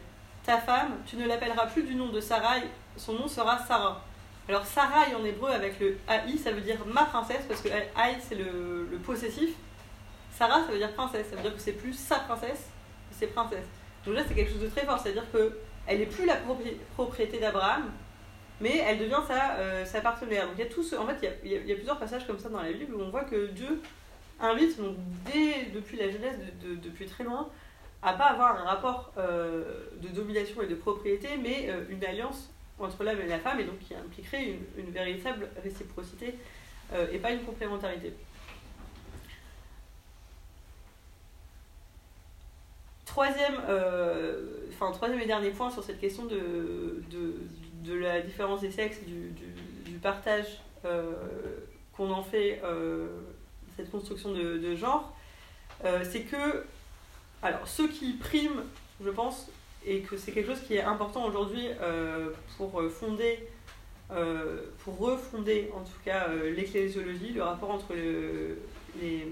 ta femme, tu ne l'appelleras plus du nom de Sarai, son nom sera Sarah. Alors Sarai en hébreu avec le AI, ça veut dire ma princesse, parce que AI c'est le, le, possessif. Sarah ça veut dire princesse, ça veut dire que c'est plus sa princesse, c'est princesse. Donc là c'est quelque chose de très fort, c'est-à-dire que elle n'est plus la propriété d'Abraham, mais elle devient sa, euh, sa partenaire. Donc il y a tout en fait, il y a, y a, plusieurs passages comme ça dans la Bible où on voit que Dieu invite, donc dès, depuis la de, depuis très loin, à pas avoir un rapport euh, de domination et de propriété, mais euh, une alliance entre l'homme et la femme, et donc qui impliquerait une, véritable réciprocité et pas une complémentarité. Troisième, enfin, troisième et dernier point sur cette question de, de de la différence des sexes, du, du, partage euh, qu'on en fait, euh, cette construction de, genre, euh, c'est que, alors, ceux qui priment, je pense, et que c'est quelque chose qui est important aujourd'hui euh, pour fonder, euh, pour refonder en tout cas l'ecclésiologie, le rapport entre le, les,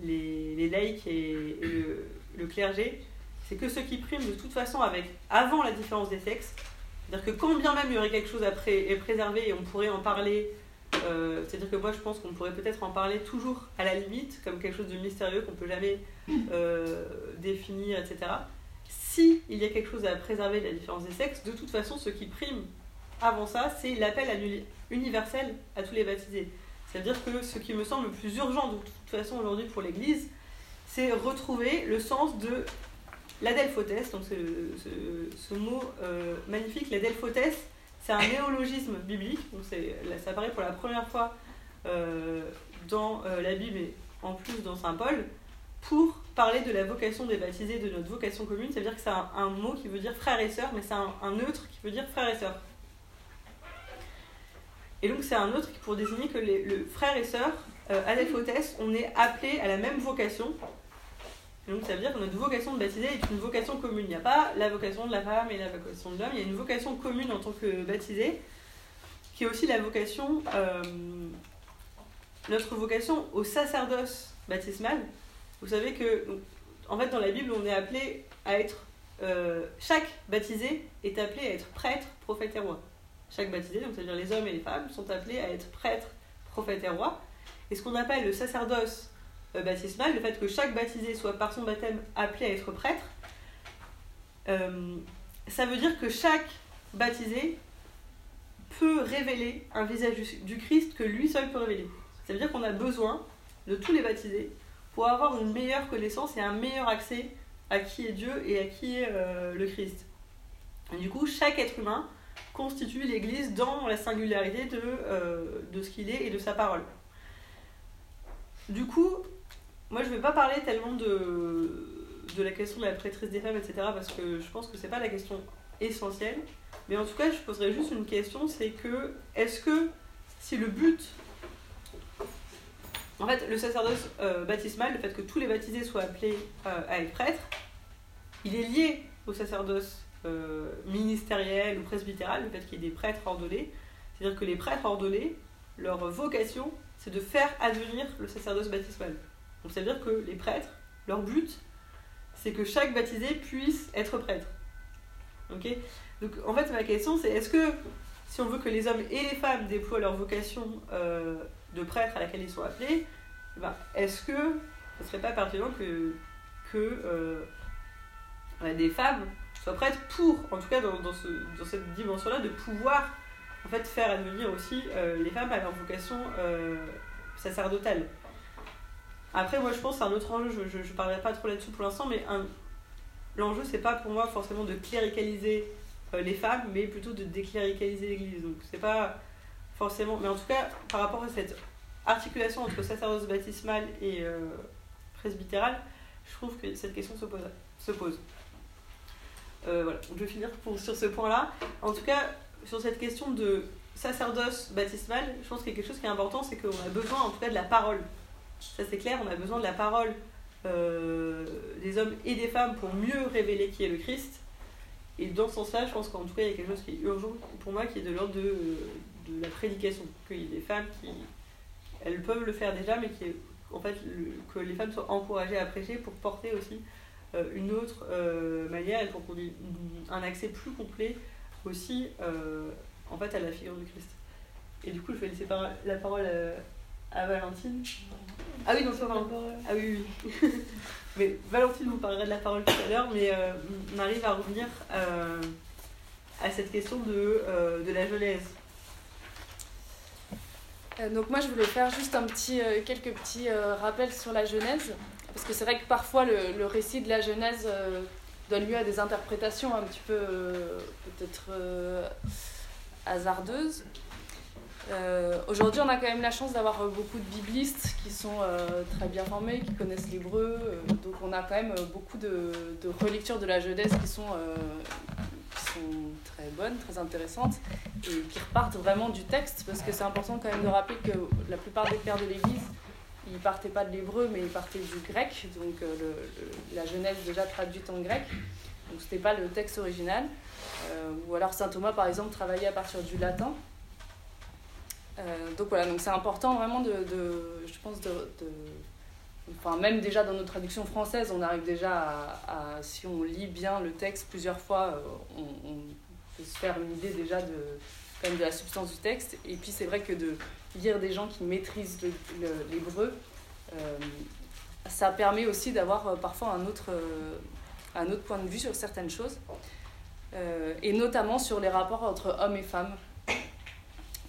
les, laïcs et, le, le, clergé, c'est que ceux qui priment de toute façon avec avant la différence des sexes, c'est-à-dire que quand bien même il y aurait quelque chose à pré préserver et on pourrait en parler, euh, c'est-à-dire que moi je pense qu'on pourrait peut-être en parler toujours à la limite, comme quelque chose de mystérieux qu'on peut jamais euh, définir, etc. Si il y a quelque chose à préserver de la différence des sexes, de toute façon ce qui prime avant ça, c'est l'appel universel à tous les baptisés. C'est-à-dire que ce qui me semble le plus urgent de toute façon aujourd'hui pour l'Église, c'est retrouver le sens de L'adelphotès, donc ce, ce, mot euh, magnifique, l'adelphotès, c'est un néologisme biblique, donc ça apparaît pour la première fois euh, dans euh, la Bible et en plus dans Saint Paul, pour parler de la vocation des baptisés, de notre vocation commune, c'est-à-dire que c'est un, mot qui veut dire frère et sœur, mais c'est un, un, neutre qui veut dire frère et sœur. Et donc c'est un neutre pour désigner que les, le frère et sœur, euh, adelphotès, on est appelé à la même vocation, donc ça veut dire que notre vocation de baptiser est une vocation commune. Il n'y a pas la vocation de la femme et la vocation de l'homme, il y a une vocation commune en tant que baptisé, qui est aussi la vocation, euh, notre vocation au sacerdoce baptismal. Vous savez que, en fait, dans la Bible, on est appelé à être, euh, chaque baptisé est appelé à être prêtre, prophète et roi. Chaque baptisé, donc c'est-à-dire les hommes et les femmes, sont appelés à être prêtres, prophètes et rois. Et ce qu'on appelle le sacerdoce euh, baptismal, le fait que chaque baptisé soit par son baptême appelé à être prêtre, euh, ça veut dire que chaque baptisé peut révéler un visage du, Christ que lui seul peut révéler. Ça veut dire qu'on a besoin de tous les baptisés pour avoir une meilleure connaissance et un meilleur accès à qui est Dieu et à qui est euh, le Christ. Et du coup, chaque être humain constitue l'Église dans la singularité de, euh, de ce qu'il est et de sa parole. Du coup, moi, je ne vais pas parler tellement de, de la question de la prêtrise des femmes, etc., parce que je pense que ce n'est pas la question essentielle. Mais en tout cas, je poserais juste une question, c'est que, est-ce que si le but. En fait, le sacerdoce euh, baptismal, le fait que tous les baptisés soient appelés euh, à être prêtres, il est lié au sacerdoce euh, ministériel ou presbytéral, le fait qu'il y ait des prêtres ordonnés. C'est-à-dire que les prêtres ordonnés, leur vocation, c'est de faire advenir le sacerdoce baptismal. Donc, c'est-à-dire que les prêtres, leur but, c'est que chaque baptisé puisse être prêtre. Ok? Donc, en fait, ma question, c'est est-ce que si on veut que les hommes et les femmes déploient leur vocation de prêtre à laquelle ils sont appelés, eh ben, est-ce que ce serait pas pertinent que, que euh, des femmes soient prêtes pour, en tout cas dans, dans, ce, dans cette dimension-là, de pouvoir en fait, faire advenir aussi euh, les femmes à leur vocation euh, sacerdotale? Après, moi je pense c'est un autre enjeu, je ne parlerai pas trop là-dessus pour l'instant, mais un, l'enjeu c'est pas pour moi forcément de cléricaliser les femmes, mais plutôt de décléricaliser l'Église. Donc c'est pas forcément. Mais en tout cas, par rapport à cette articulation entre sacerdoce baptismal et euh, presbytéral, je trouve que cette question se pose. Se pose. Euh, voilà, je vais finir pour, sur ce point-là. En tout cas, sur cette question de sacerdoce baptismal, je pense qu'il y a quelque chose qui est important, c'est qu'on a besoin en tout cas de la parole. Ça c'est clair, on a besoin de la parole euh, des hommes et des femmes pour mieux révéler qui est le Christ. Et dans ce sens-là, je pense qu'en tout cas, il y a quelque chose qui est urgent pour moi, qui est de l'ordre de, de la prédication. Qu'il y ait des femmes qui, elles peuvent le faire déjà, mais qui, en fait, le, que les femmes soient encouragées à prêcher pour porter aussi euh, une autre euh, manière et pour qu'on ait un accès plus complet aussi, euh, en fait, à la figure du Christ. Et du coup, je vais laisser par la parole à, à Valentine. Ah oui, non, c'est pas Ah oui, oui. mais Valentine vous parlera de la parole tout à l'heure, mais on arrive à revenir à cette question de, de la Genèse. Euh, donc moi je voulais faire juste un petit, euh, quelques petits euh, rappels sur la Genèse, parce que c'est vrai que parfois le, le récit de la Genèse donne lieu à des interprétations un petit peu peut-être hasardeuses. Euh, Aujourd'hui, on a quand même la chance d'avoir euh, beaucoup de biblistes qui sont euh, très bien formés, qui connaissent l'hébreu. donc, on a quand même beaucoup de, de relectures de la Genèse qui sont, très bonnes, très intéressantes et qui repartent vraiment du texte parce que c'est important quand même de rappeler que la plupart des pères de l'Église ils partaient pas de l'hébreu mais ils partaient du grec, donc la Genèse déjà traduite en grec, donc c'était pas le texte original. Ou alors saint Thomas par exemple travaillait à partir du latin. Euh, donc voilà, donc c'est important vraiment de, de- je pense de, de- enfin même déjà dans nos traductions françaises, on arrive déjà à, si on lit bien le texte plusieurs fois, euh, on, peut se faire une idée déjà de de la substance du texte. Et puis c'est vrai que de lire des gens qui maîtrisent l'hébreu, euh, ça permet aussi d'avoir parfois un autre, un autre point de vue sur certaines choses, et notamment sur les rapports entre hommes et femmes.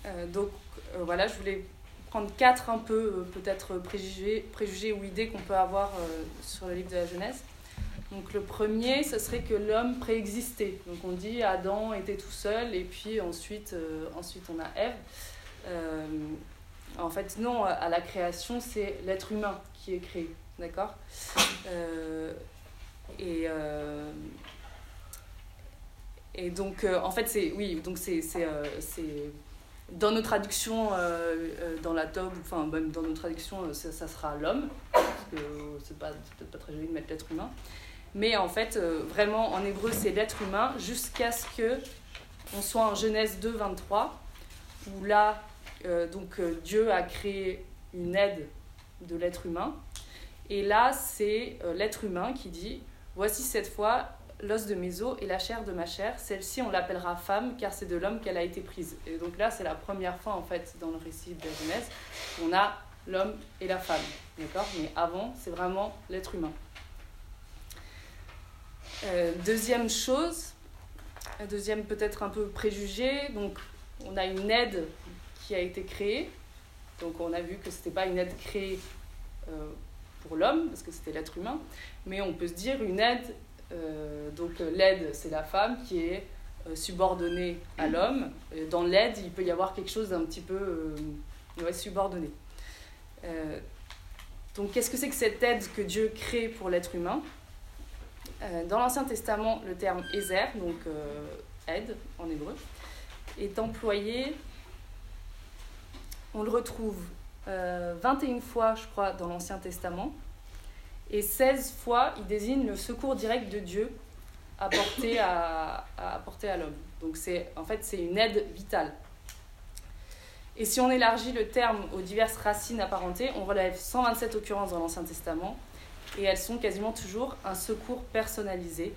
Euh, donc euh, voilà, je voulais prendre quatre un peu euh, peut-être préjugés, préjugés ou idées qu'on peut avoir sur le livre de la Genèse. Donc le premier, ce serait que l'homme préexistait. Donc on dit Adam était tout seul et puis ensuite, ensuite on a Ève. En fait, non, à la création, c'est l'être humain qui est créé. D'accord? Et. et donc, en fait, c'est. Oui, donc c'est. Dans nos traductions, euh, euh, dans la Tob, enfin, même dans nos traductions, euh, ça, sera l'homme, parce que c'est pas, peut-être pas très joli de mettre l'être humain. Mais en fait, vraiment, en hébreu, c'est l'être humain, jusqu'à ce que on soit en Genèse 2, 23, où là, donc, Dieu a créé une aide de l'être humain. Et là, c'est l'être humain qui dit Voici cette fois l'os de mes os et la chair de ma chair. Celle-ci, on l'appellera femme, car c'est de l'homme qu'elle a été prise. Et donc là, c'est la première fois, en fait, dans le récit de la Genèse, on a l'homme et la femme. D'accord? Mais avant, c'est vraiment l'être humain. Euh, deuxième chose, deuxième peut-être un peu préjugé, donc on a une aide qui a été créée. Donc on a vu que c'était pas une aide créée euh, pour l'homme, parce que c'était l'être humain, mais on peut se dire une aide, donc euh, l'aide c'est la femme qui est euh, subordonnée à l'homme. Et Dans l'aide, il peut y avoir quelque chose d'un petit peu euh, ouais, subordonné. Euh, donc qu'est-ce que c'est que cette aide que Dieu crée pour l'être humain? Euh, Dans l'Ancien Testament, le terme Ezer, donc euh, aide en hébreu, est employé on le retrouve 21 fois, je crois, dans l'Ancien Testament. Et 16 fois, il désigne le secours direct de Dieu apporté à, à, l'homme. Donc c'est en fait c'est une aide vitale. Et si on élargit le terme aux diverses racines apparentées, on relève 127 occurrences dans l'Ancien Testament et elles sont quasiment toujours un secours personnalisé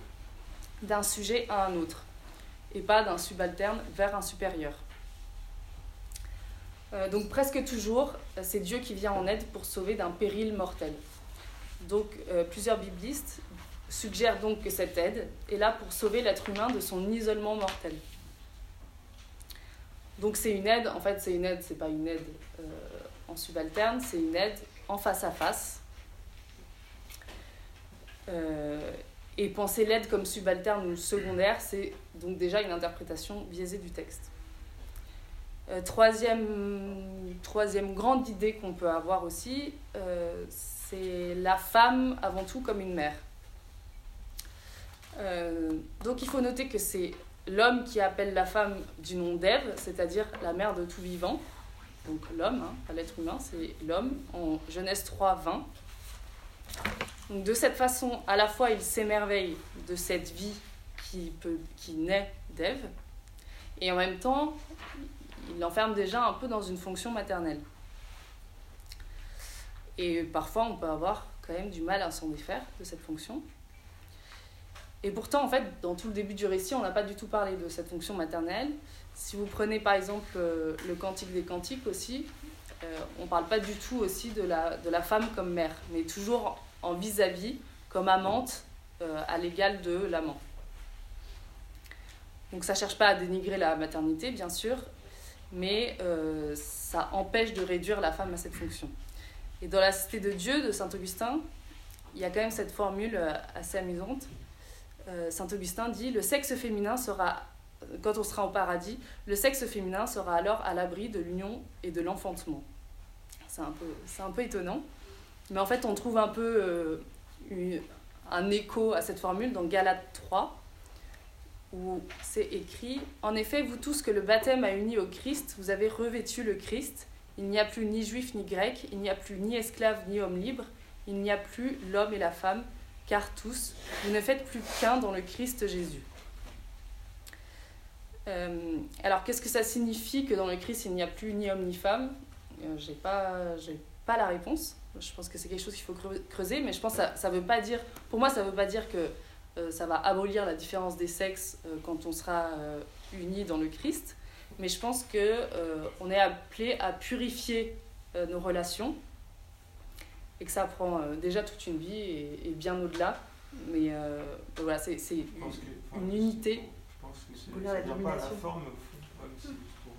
d'un sujet à un autre et pas d'un subalterne vers un supérieur. Euh, donc presque toujours, c'est Dieu qui vient en aide pour sauver d'un péril mortel. Donc euh, plusieurs biblistes suggèrent donc que cette aide est là pour sauver l'être humain de son isolement mortel. Donc c'est une aide, en fait c'est une aide, c'est pas une aide euh, en subalterne, c'est une aide en face à face. Euh, et penser l'aide comme subalterne ou secondaire, c'est donc déjà une interprétation biaisée du texte. Troisième, troisième grande idée qu'on peut avoir aussi, c'est la femme avant tout comme une mère. donc il faut noter que c'est l'homme qui appelle la femme du nom d'Ève, c'est-à-dire la mère de tout vivant. Donc l'homme, hein, l'être humain, c'est l'homme, en Genèse 3, 20. Donc de cette façon, à la fois il s'émerveille de cette vie qui, peut, qui naît d'Ève, et en même temps, il l'enferme déjà un peu dans une fonction maternelle. Et parfois, on peut avoir quand même du mal à s'en défaire de cette fonction. Et pourtant, en fait, dans tout le début du récit, on n'a pas du tout parlé de cette fonction maternelle. Si vous prenez par exemple euh, le Cantique des Cantiques aussi, euh, on ne parle pas du tout aussi de la, de la femme comme mère, mais toujours en vis-à-vis, comme amante, euh, à l'égal de l'amant. Donc ça ne cherche pas à dénigrer la maternité, bien sûr, mais ça empêche de réduire la femme à cette fonction. Et dans la Cité de Dieu de Saint Augustin, il y a quand même cette formule assez amusante euh, Saint Augustin dit le sexe féminin sera, quand on sera au paradis, le sexe féminin sera alors à l'abri de l'union et de l'enfantement. C'est un, peu, un peu étonnant, mais en fait on trouve un peu euh, un écho à cette formule dans Galates 3, où c'est écrit En effet, vous tous que le baptême a uni au Christ, vous avez revêtu le Christ. Il n'y a plus ni juif ni grec, il n'y a plus ni esclave ni homme libre, il n'y a plus l'homme et la femme, car tous, vous ne faites plus qu'un dans le Christ Jésus. Euh, alors, qu'est-ce que ça signifie que dans le Christ, il n'y a plus ni homme ni femme? Euh, J'ai pas, la réponse. Je pense que c'est quelque chose qu'il faut creuser, mais je pense que ça, ne veut pas dire, pour moi, ça veut pas dire que euh, ça va abolir la différence des sexes quand on sera unis dans le Christ, mais je pense que on est appelé à purifier nos relations et que ça prend euh, déjà toute une vie et, bien au-delà. Mais euh, voilà, c'est une, une unité. Je pense que ça vient pas à la forme au fond. pour,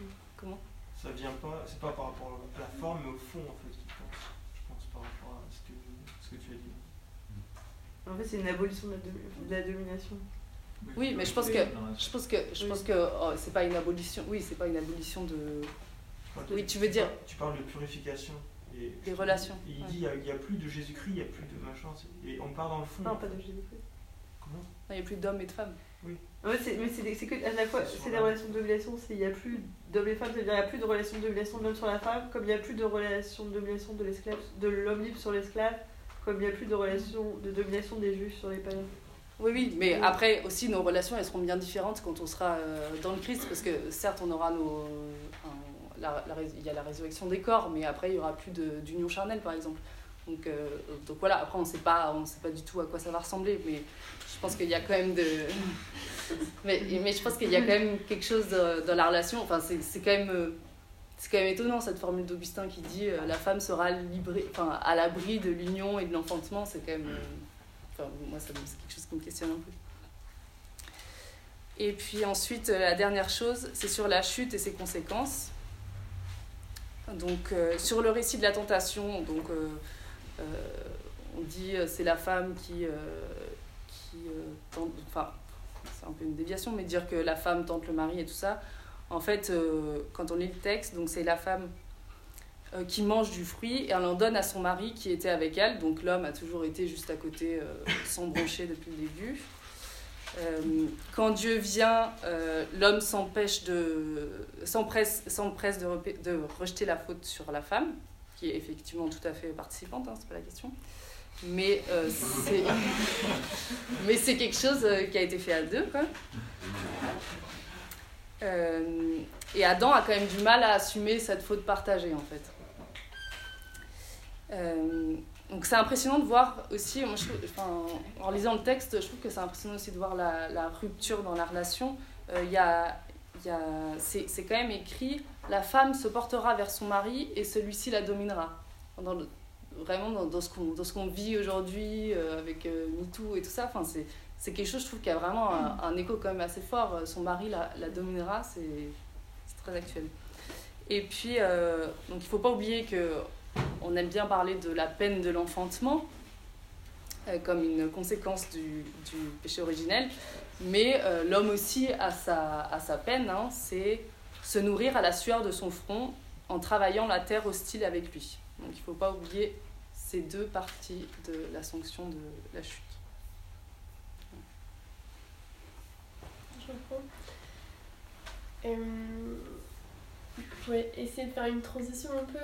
euh, Comment? Ça vient pas, c'est pas par rapport à la forme, mais au fond en fait qu'il pense. Je pense par rapport à ce que, ce que tu as dit. En fait, c'est une abolition de la, domination. Oui, mais je pense que je pense que je pense que oh, c'est pas une abolition. Oui, c'est pas une abolition de. Oui, tu veux dire. Tu parles de purification des relations. il dit il n'y a, plus de Jésus-Christ, il n'y a plus de machin. Et on part dans le fond. Non, pas de Jésus-Christ. Comment? Il n'y a plus d'hommes et de femmes. Oui. mais c'est que à la fois, c'est des relations de domination, il n'y a plus d'hommes et de femmes, c'est-à-dire il n'y a plus de relation de domination de l'homme sur la femme, comme il n'y a plus de relation de domination de l'esclave, de l'homme libre sur l'esclave, comme il n'y a plus de relation de domination des juifs sur les païens. Oui, oui, mais après aussi nos relations elles seront bien différentes quand on sera euh, dans le Christ, parce que certes on aura nos, il y a la résurrection des corps, mais après, il n'y aura plus d'union charnelle, par exemple. Donc, euh, donc voilà, après, on ne sait pas du tout à quoi ça va ressembler, mais je pense qu'il y a quand même de... mais, mais je pense qu'il y a quand même quelque chose dans la relation, enfin, c'est quand même... C'est quand même étonnant cette formule d'Augustin qui dit euh, la femme sera librée, enfin, à l'abri de l'union et de l'enfantement. C'est quand même. Euh, enfin, moi, c'est quelque chose qui me questionne un peu. Et puis ensuite, la dernière chose, c'est sur la chute et ses conséquences. Donc, euh, sur le récit de la tentation, donc, euh, euh, on dit c'est la femme qui, qui tente, enfin, c'est un peu une déviation, mais dire que la femme tente le mari et tout ça. En fait, quand on lit le texte, donc c'est la femme qui mange du fruit et elle en donne à son mari qui était avec elle. Donc l'homme a toujours été juste à côté, sans broncher depuis le début. Euh, quand Dieu vient, euh, l'homme s'empêche de, s'empresse, s'empresse de, rejeter la faute sur la femme, qui est effectivement tout à fait participante, hein, c'est pas la question. Mais euh, c'est, mais c'est quelque chose euh, qui a été fait à deux, quoi. Euh, et Adam a quand même du mal à assumer cette faute partagée, en fait. Euh, donc c'est impressionnant de voir aussi, en lisant le texte, je trouve que c'est impressionnant aussi de voir la, rupture dans la relation. Euh, y a, y a, c'est, quand même écrit, la femme se portera vers son mari et celui-ci la dominera. Dans le- vraiment dans, dans ce qu'on, vit aujourd'hui euh, avec euh, MeToo et tout ça, c'est, quelque chose, je trouve, qui a vraiment un, écho quand même assez fort. Euh, Son mari la, dominera, c'est, très actuel. Et puis, donc il ne faut pas oublier que on aime bien parler de la peine de l'enfantement euh, comme une conséquence du, péché originel, mais euh, l'homme aussi a sa, peine, hein, c'est se nourrir à la sueur de son front en travaillant la terre hostile avec lui. Donc il ne faut pas oublier ces deux parties de la sanction de la chute. Je comprends. Euh, je essayer de faire une transition un peu.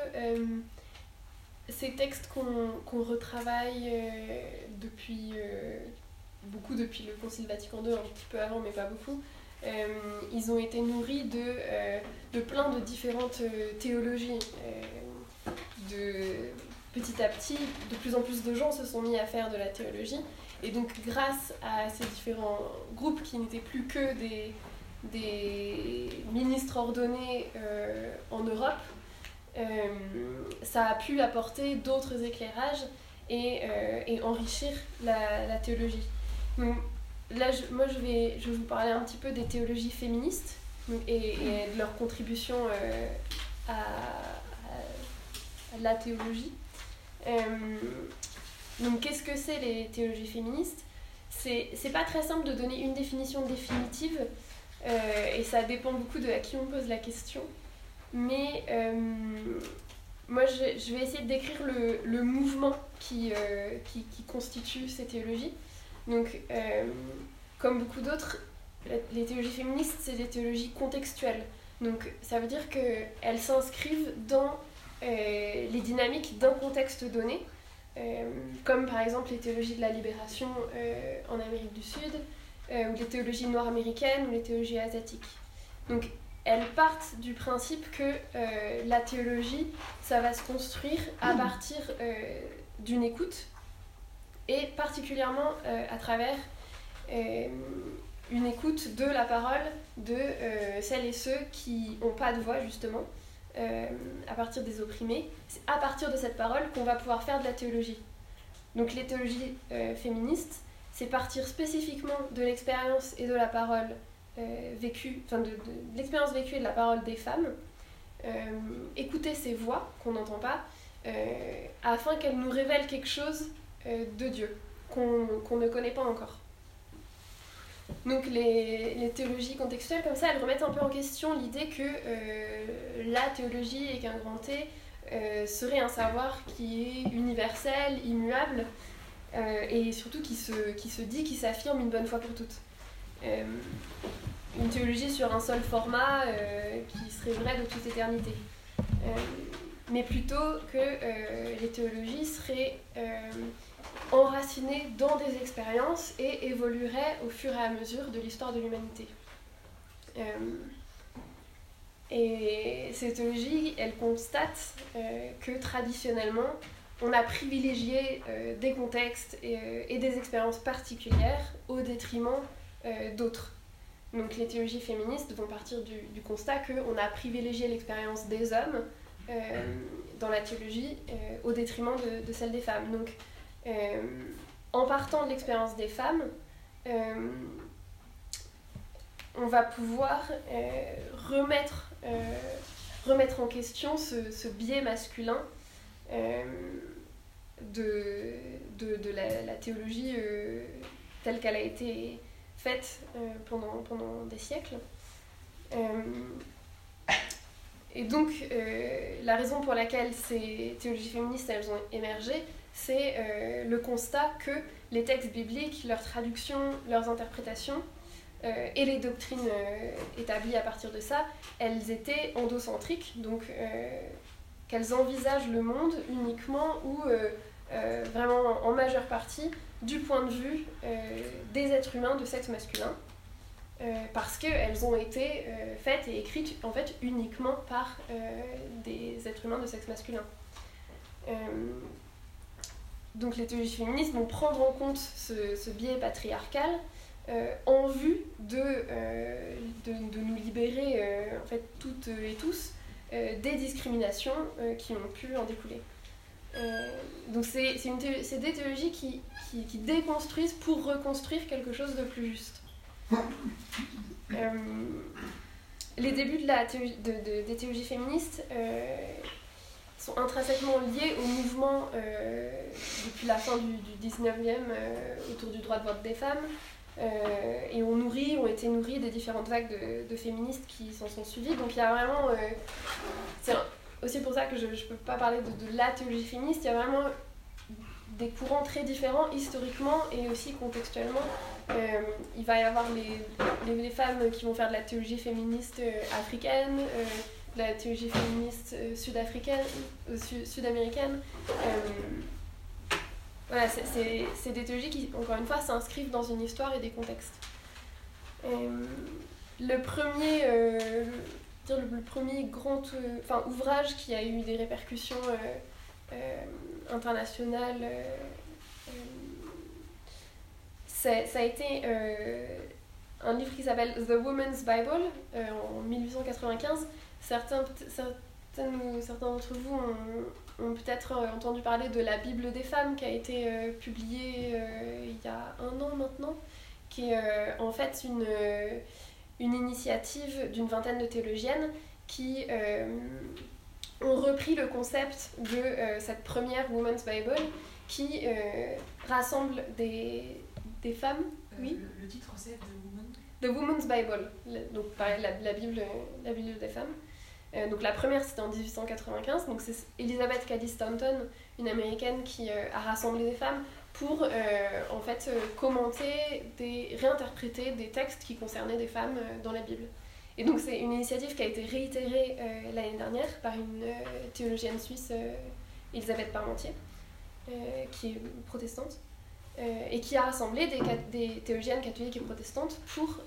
Ces textes qu'on retravaille euh, depuis euh, beaucoup depuis le Concile Vatican II, un petit peu avant, mais pas beaucoup. euh, ils ont été nourris de, de plein de différentes théologies. De, petit à petit, de plus en plus de gens se sont mis à faire de la théologie. Et donc, grâce à ces différents groupes qui n'étaient plus que des, des ministres ordonnés en Europe, ça a pu apporter d'autres éclairages et, euh, enrichir la, théologie. Là, je- moi, je vais, je vous parler un petit peu des théologies féministes et, de leur contribution euh, à, la théologie. Euh, donc, qu'est-ce que c'est les théologies féministes? C'est pas très simple de donner une définition définitive euh, et ça dépend beaucoup de à qui on pose la question. Mais euh, moi, je, vais essayer de décrire le, mouvement qui, euh, qui, qui constitue ces théologies. Donc, euh, comme beaucoup d'autres, les théologies féministes, c'est des théologies contextuelles. Donc, ça veut dire qu'elles s'inscrivent dans les dynamiques d'un contexte donné, comme par exemple les théologies de la libération en Amérique du Sud, ou les théologies noires américaines, ou les théologies asiatiques. Donc, elles partent du principe que euh, la théologie, ça va se construire à partir euh, d'une écoute, et particulièrement euh, à travers une écoute de la parole de celles et ceux qui n'ont pas de voix, justement, à partir des opprimés. C'est à partir de cette parole qu'on va pouvoir faire de la théologie. Donc les théologies féministes, c'est partir spécifiquement de l'expérience et de la parole vécue, enfin de, l'expérience vécue et de la parole des femmes, euh, écouter ces voix qu'on n'entend pas, euh, afin qu'elles nous révèlent quelque chose euh, de Dieu qu'on ne connaît pas encore. Donc les, théologies contextuelles comme ça, elles remettent un peu en question l'idée que euh, la théologie et qu'un grand T euh, serait un savoir qui est universel, immuable, euh, et surtout qui se, qui se dit, qui s'affirme une bonne fois pour toutes. Euh, une théologie sur un seul format euh, qui serait vrai de toute éternité. Euh, mais plutôt que les théologies seraient enracinées dans des expériences et évolueraient au fur et à mesure de l'histoire de l'humanité. Et ces théologies, elles constatent que traditionnellement, on a privilégié des contextes et des expériences particulières au détriment euh, d'autres. Donc les théologies féministes vont partir du, du constat qu'on a privilégié l'expérience des hommes euh, dans la théologie euh, au détriment de, de celle des femmes. Donc en partant de l'expérience des femmes, on va pouvoir remettre, remettre en question ce, ce biais masculin de, de, de la, la théologie telle qu'elle a été faite euh, pendant, des siècles. Euh, et donc, euh, la raison pour laquelle ces théologies féministes elles ont émergé, c'est le constat que les textes bibliques, leurs traductions, leurs interprétations et les doctrines établies à partir de ça, elles étaient endocentriques, donc qu'elles envisagent le monde uniquement ou vraiment en majeure partie du point de vue des êtres humains de sexe masculin. parce qu'elles ont été faites et écrites en fait uniquement par des êtres humains de sexe masculin. Donc les théologies féministes vont prendre en compte ce, biais patriarcal euh, en vue de, euh, de, nous libérer euh, en fait toutes et tous des discriminations qui ont pu en découler. donc c'est des théologies qui, qui, déconstruisent pour reconstruire quelque chose de plus juste. les débuts de la de, des théologies féministes sont intrinsèquement liés au mouvement euh, depuis la fin du, du 19e euh, autour du droit de vote des femmes. Euh, et ont nourri, ont été nourris des différentes vagues de, féministes qui s'en sont suivies. Donc il y a vraiment. c'est aussi pour ça que je ne peux pas parler de, la théologie féministe. Il y a vraiment des courants très différents historiquement et aussi contextuellement. il va y avoir les, les, femmes qui vont faire de la théologie féministe africaine, la théologie féministe euh, sud-africaine, euh, sud-américaine. Euh, voilà, c'est des théologies qui, encore une fois, s'inscrivent dans une histoire et des contextes. le premier, le, premier grand ouvrage qui a eu des répercussions internationales, ça a été un livre qui s'appelle The Woman's Bible en 1895 Certains, certains d'entre vous ont, peut-être euh, entendu parler de la Bible des femmes qui a été euh, publiée euh, il y a un an maintenant, qui est en fait une, une initiative d'une vingtaine de théologiennes qui ont repris le concept de cette première Women's Bible qui rassemble des, des femmes. oui. Le, titre c'est The Woman. The Woman's Bible, donc pareil, la, la, Bible, la Bible des femmes. Euh, donc la première c'était en 1895, donc c'est Elizabeth Cady Stanton, une américaine qui euh, a rassemblé des femmes pour euh, en fait commenter, des, réinterpréter des textes qui concernaient des femmes dans la Bible. Et donc c'est une initiative qui a été réitérée l'année dernière par une théologienne suisse, Elisabeth Parmentier, qui est protestante, et qui a rassemblé des, théologiennes catholiques et protestantes pour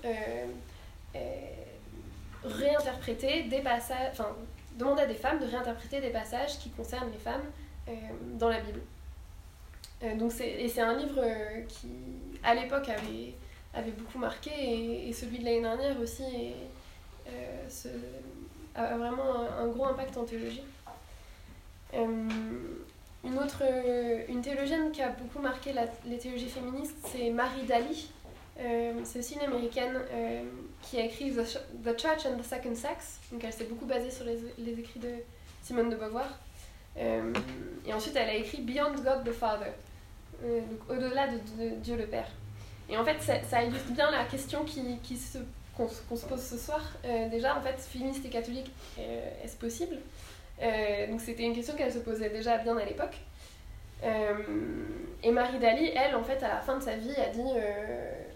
réinterpréter des passages, enfin, demander à des femmes de réinterpréter des passages qui concernent les femmes euh, dans la Bible. Euh, donc et c'est un livre euh, qui, à l'époque, avait, avait beaucoup marqué, et, celui de l'année dernière aussi a vraiment un, gros impact en théologie. une autre, une théologienne qui a beaucoup marqué la, les théologies féministes, c'est Marie Daly. c'est aussi une américaine qui a écrit The, Church and the Second Sex. Donc elle s'est beaucoup basée sur les, écrits de Simone de Beauvoir. Euh, et ensuite, elle a écrit Beyond God the Father, euh, donc au-delà de, Dieu le Père. Et en fait, ça, illustre bien la question qui, qui se, qu'on, se pose ce soir. Euh, déjà, en fait, féministe et catholique, est-ce possible? Donc c'était une question qu'elle se posait déjà bien à l'époque. et Marie Daly, elle, en fait, à la fin de sa vie, a dit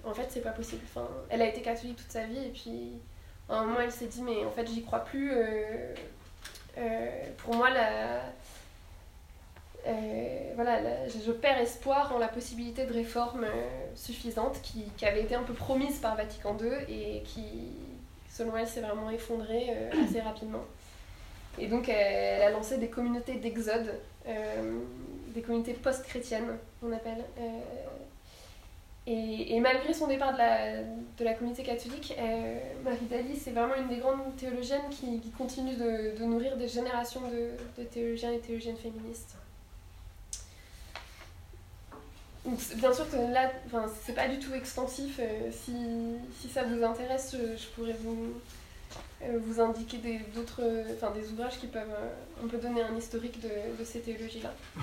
en fait, c'est pas possible. Enfin, elle a été catholique toute sa vie et puis à un moment, elle s'est dit, mais en fait, j'y crois plus. Euh, euh, pour moi, la, euh, voilà, je perds espoir en la possibilité de réforme suffisante qui, qui, avait été un peu promise par Vatican II et qui, selon elle, s'est vraiment effondrée assez rapidement. Et donc, elle a lancé des communautés d'exode, des communautés post-chrétiennes, on appelle et, malgré son départ de la, de la communauté catholique, euh, Marie Daly, c'est vraiment une des grandes théologiennes qui, qui continue de, de, nourrir des générations de, de, théologiens et théologiennes féministes. Bien sûr que là, c'est pas du tout extensif. Euh, si, si, ça vous intéresse, je, pourrais vous, euh, vous indiquer des, d'autres, enfin, des ouvrages qui peuvent on peut donner un historique de, ces théologies-là.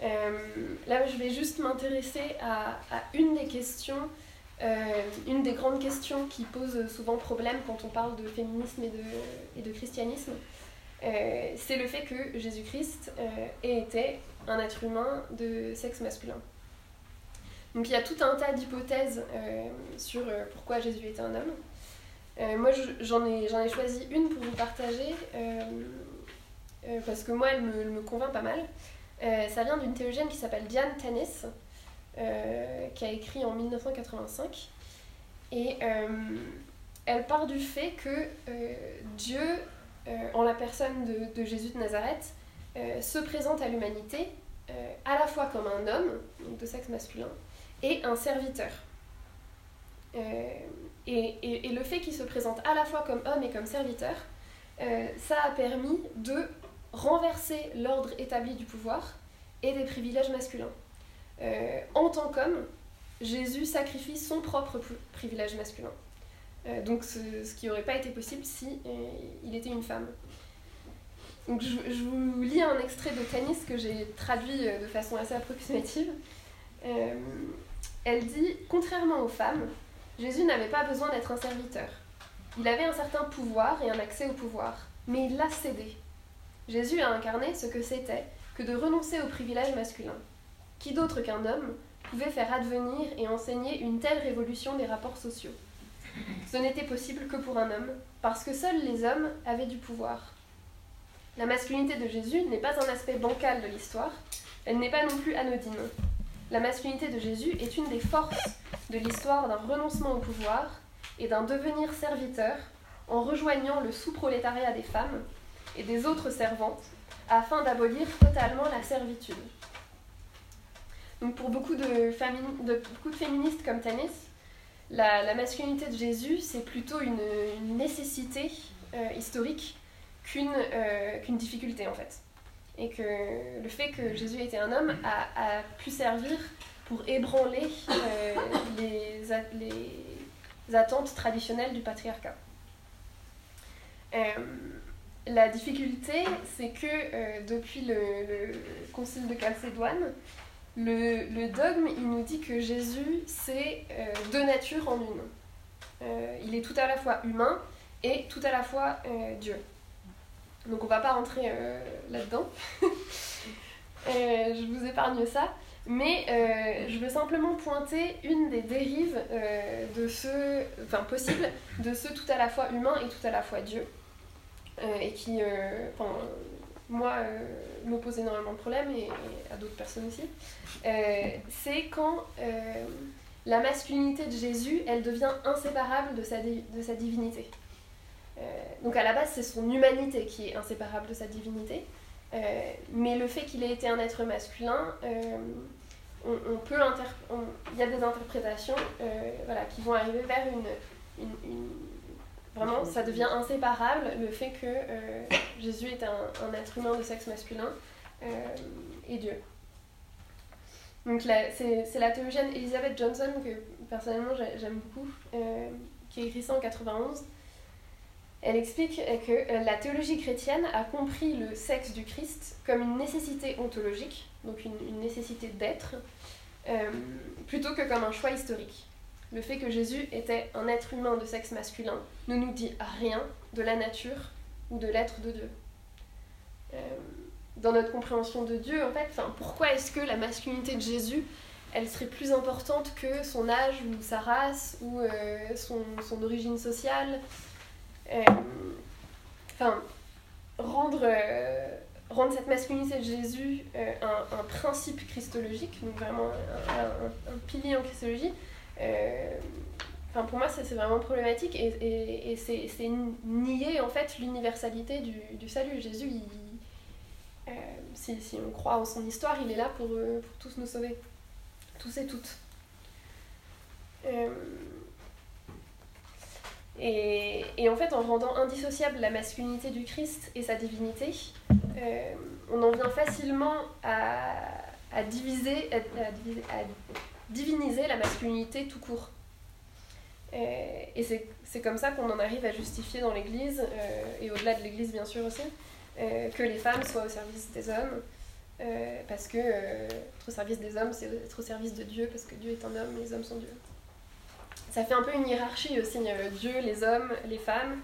Euh, là, je vais juste m'intéresser à, une des questions, euh, une des grandes questions qui pose souvent problème quand on parle de féminisme et de, et de christianisme. euh, c'est le fait que Jésus-Christ euh, ait été un être humain de sexe masculin. Donc il y a tout un tas d'hypothèses euh, sur euh, pourquoi Jésus était un homme. Euh, moi je- j'en ai, ai choisi une pour vous partager parce que moi elle me, convainc pas mal. Ça vient d'une théologienne qui s'appelle Diane Tanis, qui a écrit en 1985. Et elle part du fait que Dieu, en la personne de, de Jésus de Nazareth, se présente à l'humanité à la fois comme un homme, donc de sexe masculin, et un serviteur. Euh, et, le fait qu'il se présente à la fois comme homme et comme serviteur, euh, ça a permis de renverser l'ordre établi du pouvoir et des privilèges masculins. Euh, en tant qu'homme, Jésus sacrifie son propre pri- privilège masculin. Donc ce, qui n'aurait pas été possible si il était une femme. Donc je, vous lis un extrait de Tanis que j'ai traduit de façon assez approximative. Elle dit Contrairement aux femmes, Jésus n'avait pas besoin d'être un serviteur. Il avait un certain pouvoir et un accès au pouvoir, mais il l'a cédé. Jésus a incarné ce que c'était que de renoncer au privilège masculin. Qui d'autre qu'un homme pouvait faire advenir et enseigner une telle révolution des rapports sociaux? Ce n'était possible que pour un homme, parce que seuls les hommes avaient du pouvoir. La masculinité de Jésus n'est pas un aspect bancal de l'histoire, elle n'est pas non plus anodine. La masculinité de Jésus est une des forces de l'histoire d'un renoncement au pouvoir et d'un devenir serviteur en rejoignant le sous-prolétariat des femmes et des autres servantes afin d'abolir totalement la servitude. Donc pour beaucoup de, de- beaucoup de féministes comme Tanis, la, masculinité de Jésus, c'est plutôt une, nécessité euh, historique euh, qu'une difficulté en fait. Et que le fait que Jésus était un homme a, pu servir pour ébranler euh, les, attentes traditionnelles du patriarcat. Euh, la difficulté, c'est que euh, depuis le, le concile de Chalcédoine, le, dogme, nous dit que Jésus, c'est deux natures en une. Il est tout à la fois humain et tout à la fois Dieu. Donc on va pas rentrer euh, là-dedans. Euh, je vous épargne ça. Mais euh, je veux simplement pointer une des dérives euh, de ce, enfin possible, de ce tout à la fois humain et tout à la fois Dieu, et qui, enfin, moi, me pose énormément de problèmes et, et à d'autres personnes aussi. C'est quand la masculinité de Jésus, elle devient inséparable de sa, de sa divinité. Euh, donc à la base, c'est son humanité qui est inséparable de sa divinité. Euh, mais le fait qu'il ait été un être masculin, euh, on, on peut il y a des interprétations voilà, qui vont arriver vers une, une- Vraiment, ça devient inséparable le fait que Jésus est un, être humain de sexe masculin et Dieu. Donc c'est la théologienne Elizabeth Johnson que personnellement j'ai- j'aime beaucoup, qui écrit ça en 91. Elle explique que euh, la théologie chrétienne a compris le sexe du Christ comme une nécessité ontologique, donc une, nécessité d'être, euh, plutôt que comme un choix historique. Le fait que Jésus était un être humain de sexe masculin ne nous dit rien de la nature ou de l'être de Dieu. Euh, dans notre compréhension de Dieu, en fait, pourquoi est-ce que la masculinité de Jésus, elle serait plus importante que son âge ou sa race ou son, origine sociale Enfin, rendre, euh, rendre cette masculinité de Jésus euh, un, un principe christologique, donc vraiment un, pilier en christologie, euh, Enfin, pour moi, c'est vraiment problématique et, et, et c'est nier en fait l'universalité du, du salut. Jésus, euh, si, si on croit en son histoire, il est là pour, euh, pour tous nous sauver, tous et toutes. Euh, et, en fait, en rendant indissociable la masculinité du Christ et sa divinité, euh, on en vient facilement à, diviser, à, diviniser la masculinité tout court. Euh, et c'est comme ça qu'on en arrive à justifier dans l'Église, euh, et au-delà de l'Église bien sûr aussi, que les femmes soient au service des hommes, parce que être au service des hommes, c'est être au service de Dieu, parce que Dieu est un homme et les hommes sont Dieu. Ça fait un peu une hiérarchie aussi, euh, Dieu, les hommes, les femmes,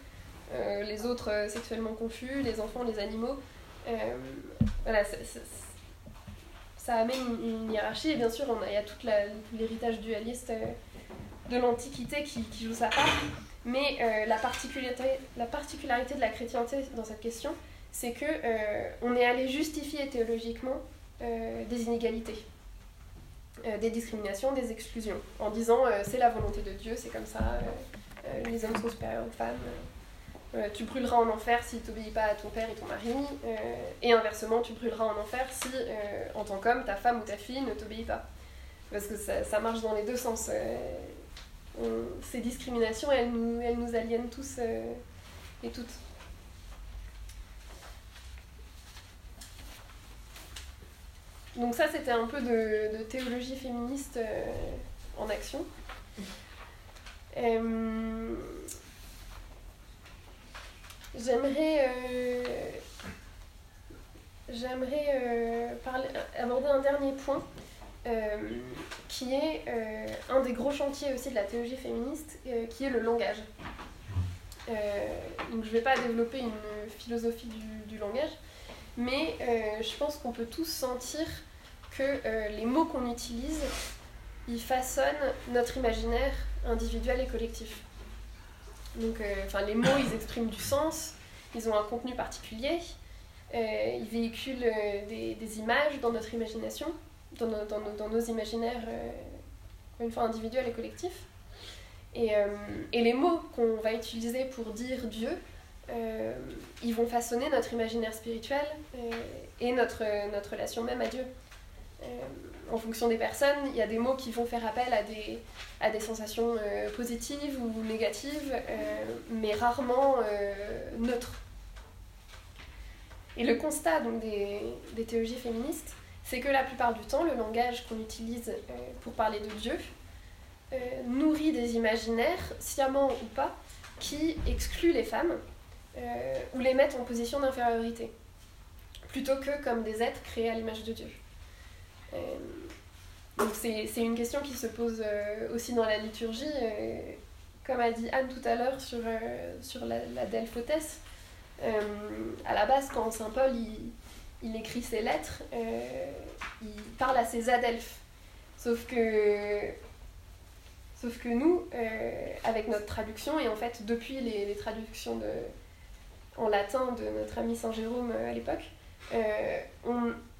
euh, les autres euh, sexuellement confus, les enfants, les animaux. Voilà, ça, amène une, hiérarchie et bien sûr il y a tout l'héritage dualiste de l'Antiquité qui, joue sa part. Mais la, particularité, la particularité de la chrétienté dans cette question, c'est que on est allé justifier théologiquement des inégalités, euh, des discriminations, des exclusions, en disant euh, c'est la volonté de Dieu, c'est comme ça, euh, les hommes sont supérieurs aux femmes, tu brûleras en enfer si tu n'obéis pas à ton père et ton mari, et inversement, tu brûleras en enfer si, en tant qu'homme, ta femme ou ta fille ne t'obéit pas. Parce que ça, marche dans les deux sens. ces discriminations, elles nous, elles nous aliènent tous et toutes. Donc ça, c'était un peu de, théologie féministe euh, en action. Euh, J'aimerais euh, aborder un dernier point qui est un des gros chantiers aussi de la théologie féministe, qui est le langage. Donc je ne vais pas développer une philosophie du langage, mais euh, je pense qu'on peut tous sentir que euh, les mots qu'on utilise, ils façonnent notre imaginaire individuel et collectif. Donc, euh, enfin, les mots, ils expriment du sens, ils ont un contenu particulier, ils véhiculent des, images dans notre imagination, dans dans nos- imaginaires, une fois, individuels et collectifs. Et, et les mots qu'on va utiliser pour dire Dieu, euh, ils vont façonner notre imaginaire spirituel euh, et notre, notre relation même à Dieu. Euh, en fonction des personnes, il y a des mots qui vont faire appel à des, à des sensations euh, positives ou négatives, euh, mais rarement euh, neutres. Et le constat donc, des, des théologies féministes, c'est que la plupart du temps, le langage qu'on utilise euh, pour parler de Dieu euh, nourrit des imaginaires, sciemment ou pas, qui excluent les femmes euh, ou les mettent en position d'infériorité, plutôt que comme des êtres créés à l'image de Dieu. Euh, donc c'est une question qui se pose euh, aussi dans la liturgie, euh, comme a dit Anne tout à l'heure sur, sur la, la Delphotesse. À la base, quand Saint Paul il, il écrit ses lettres, il parle à ses adelphes. Sauf que, sauf que nous, avec notre traduction, et en fait depuis les, les traductions de, en latin de notre ami Saint Jérôme euh, à l'époque, euh,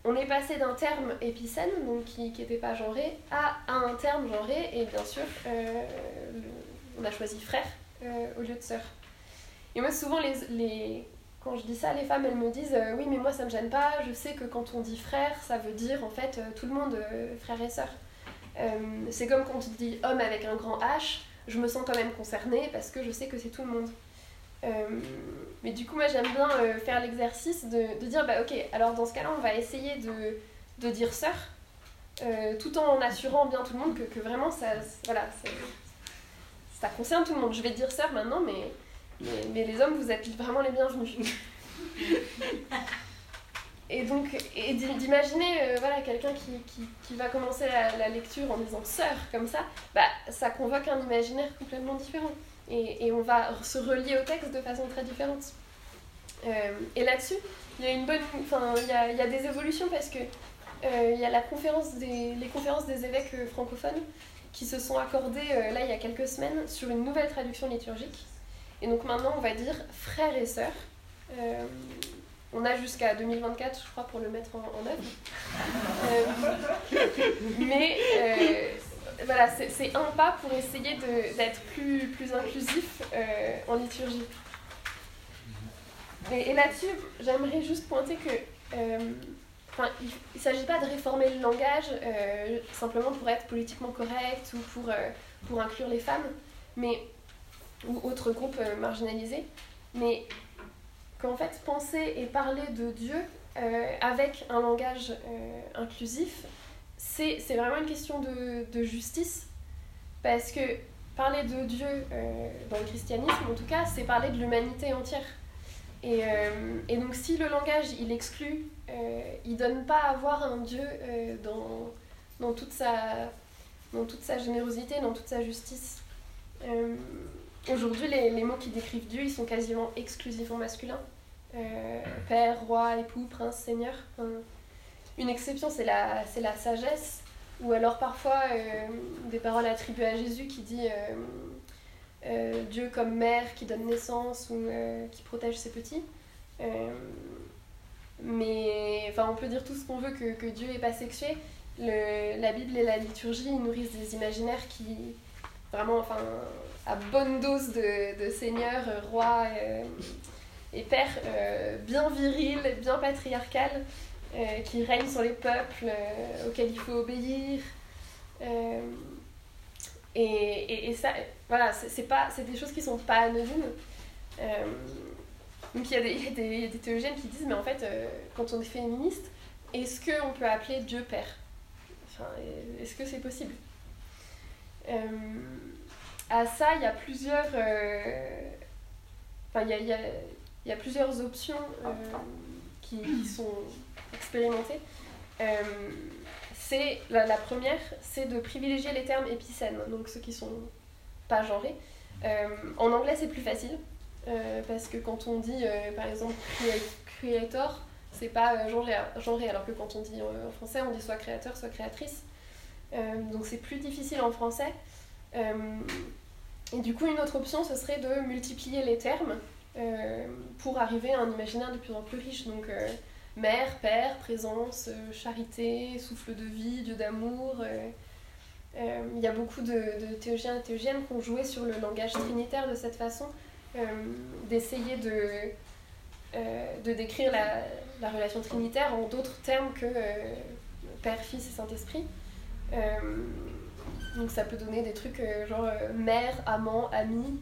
on, est passé d'un terme épicène, donc qui n'était pas genré, à, un terme genré, et bien sûr, euh, on a choisi frère au lieu de sœur. Et moi, souvent, les, quand je dis ça, les femmes, elles me disent Oui, mais moi, ça me gêne pas, je sais que quand on dit frère, ça veut dire en fait tout le monde, frère et sœur. C'est comme quand on dit homme avec un grand H, je me sens quand même concernée parce que je sais que c'est tout le monde. Euh, mais du coup, moi, j'aime bien euh, faire l'exercice de, de dire, bah ok, alors dans ce cas-là, on va essayer de, de dire sœur, euh, tout en assurant bien tout le monde que, que vraiment, ça, voilà, ça concerne tout le monde. Je vais dire sœur maintenant, mais, mais, les hommes, vous êtes vraiment les bienvenus. Et donc, et d'i- d'imaginer voilà, quelqu'un qui, qui, qui va commencer la, la lecture en disant sœur comme ça, bah, ça convoque un imaginaire complètement différent. Et, on va se relier au texte de façon très différente. Euh, et là-dessus, il y a une bonne, enfin, il y a, des évolutions parce que euh, il y a la conférence des, les conférences des évêques euh, francophones qui se sont accordées là il y a quelques semaines sur une nouvelle traduction liturgique. Et donc maintenant, on va dire frères et sœurs. On a jusqu'à 2024, je crois, pour le mettre en, en œuvre. Mais voilà, c'est un pas pour essayer d'être plus, inclusif euh, en liturgie. Et, et là-dessus, j'aimerais juste pointer que euh, il ne s'agit pas de réformer le langage euh, simplement pour être politiquement correct ou pour, pour inclure les femmes, mais, ou autres groupes marginalisés, mais qu'en fait, penser et parler de Dieu avec un langage inclusif, c'est c'est vraiment une question de, de justice, parce que parler de Dieu euh, dans le christianisme, en tout cas, c'est parler de l'humanité entière. Et, euh, et donc si le langage, il exclut, euh, il donne pas à voir un Dieu euh, dans, dans, toute sa, dans toute sa générosité, dans toute sa justice. Aujourd'hui, les, les mots qui décrivent Dieu, ils sont quasiment exclusivement masculins. Père, roi, époux, prince, seigneur. Une exception, c'est la, sagesse, ou alors parfois euh, des paroles attribuées à Jésus qui dit euh, euh, Dieu comme mère qui donne naissance ou qui protège ses petits. Mais enfin, on peut dire tout ce qu'on veut que, que Dieu n'est pas sexué. La Bible et la liturgie nourrissent des imaginaires qui, vraiment, enfin, à bonne dose de, de seigneur, roi et père, bien viril, bien patriarcal, euh, qui règne sur les peuples, euh, auxquels il faut obéir. Euh, et, et, et ça, voilà, c'est pas, c'est des choses qui sont pas anodines. Donc il y, a des- il y a des- théologiennes qui disent, mais en fait, quand on est féministe, est-ce qu'on peut appeler Dieu Père? Enfin, Est-ce que c'est possible? À ça, il y a plusieurs... Enfin, il y a, y a- plusieurs options qui sont expérimentées. Euh, c'est la, première, c'est de privilégier les termes épicènes, donc ceux qui sont pas genrés. Euh, en anglais, c'est plus facile euh, parce que quand on dit, par exemple, crea- creator, c'est pas genré, alors que quand on dit en français, on dit soit créateur, soit créatrice. Donc c'est plus difficile en français. Et du coup, une autre option, ce serait de multiplier les termes pour arriver à un imaginaire de plus en plus riche. Donc, mère, père, présence, euh, charité, souffle de vie, dieu d'amour. euh, euh, Il y a beaucoup de, de théologiens et théologiennes qui ont joué sur le langage trinitaire de cette façon, d'essayer de, de décrire la, la relation trinitaire en d'autres termes que Père, Fils et Saint-Esprit. Donc ça peut donner des trucs genre mère, amant, ami,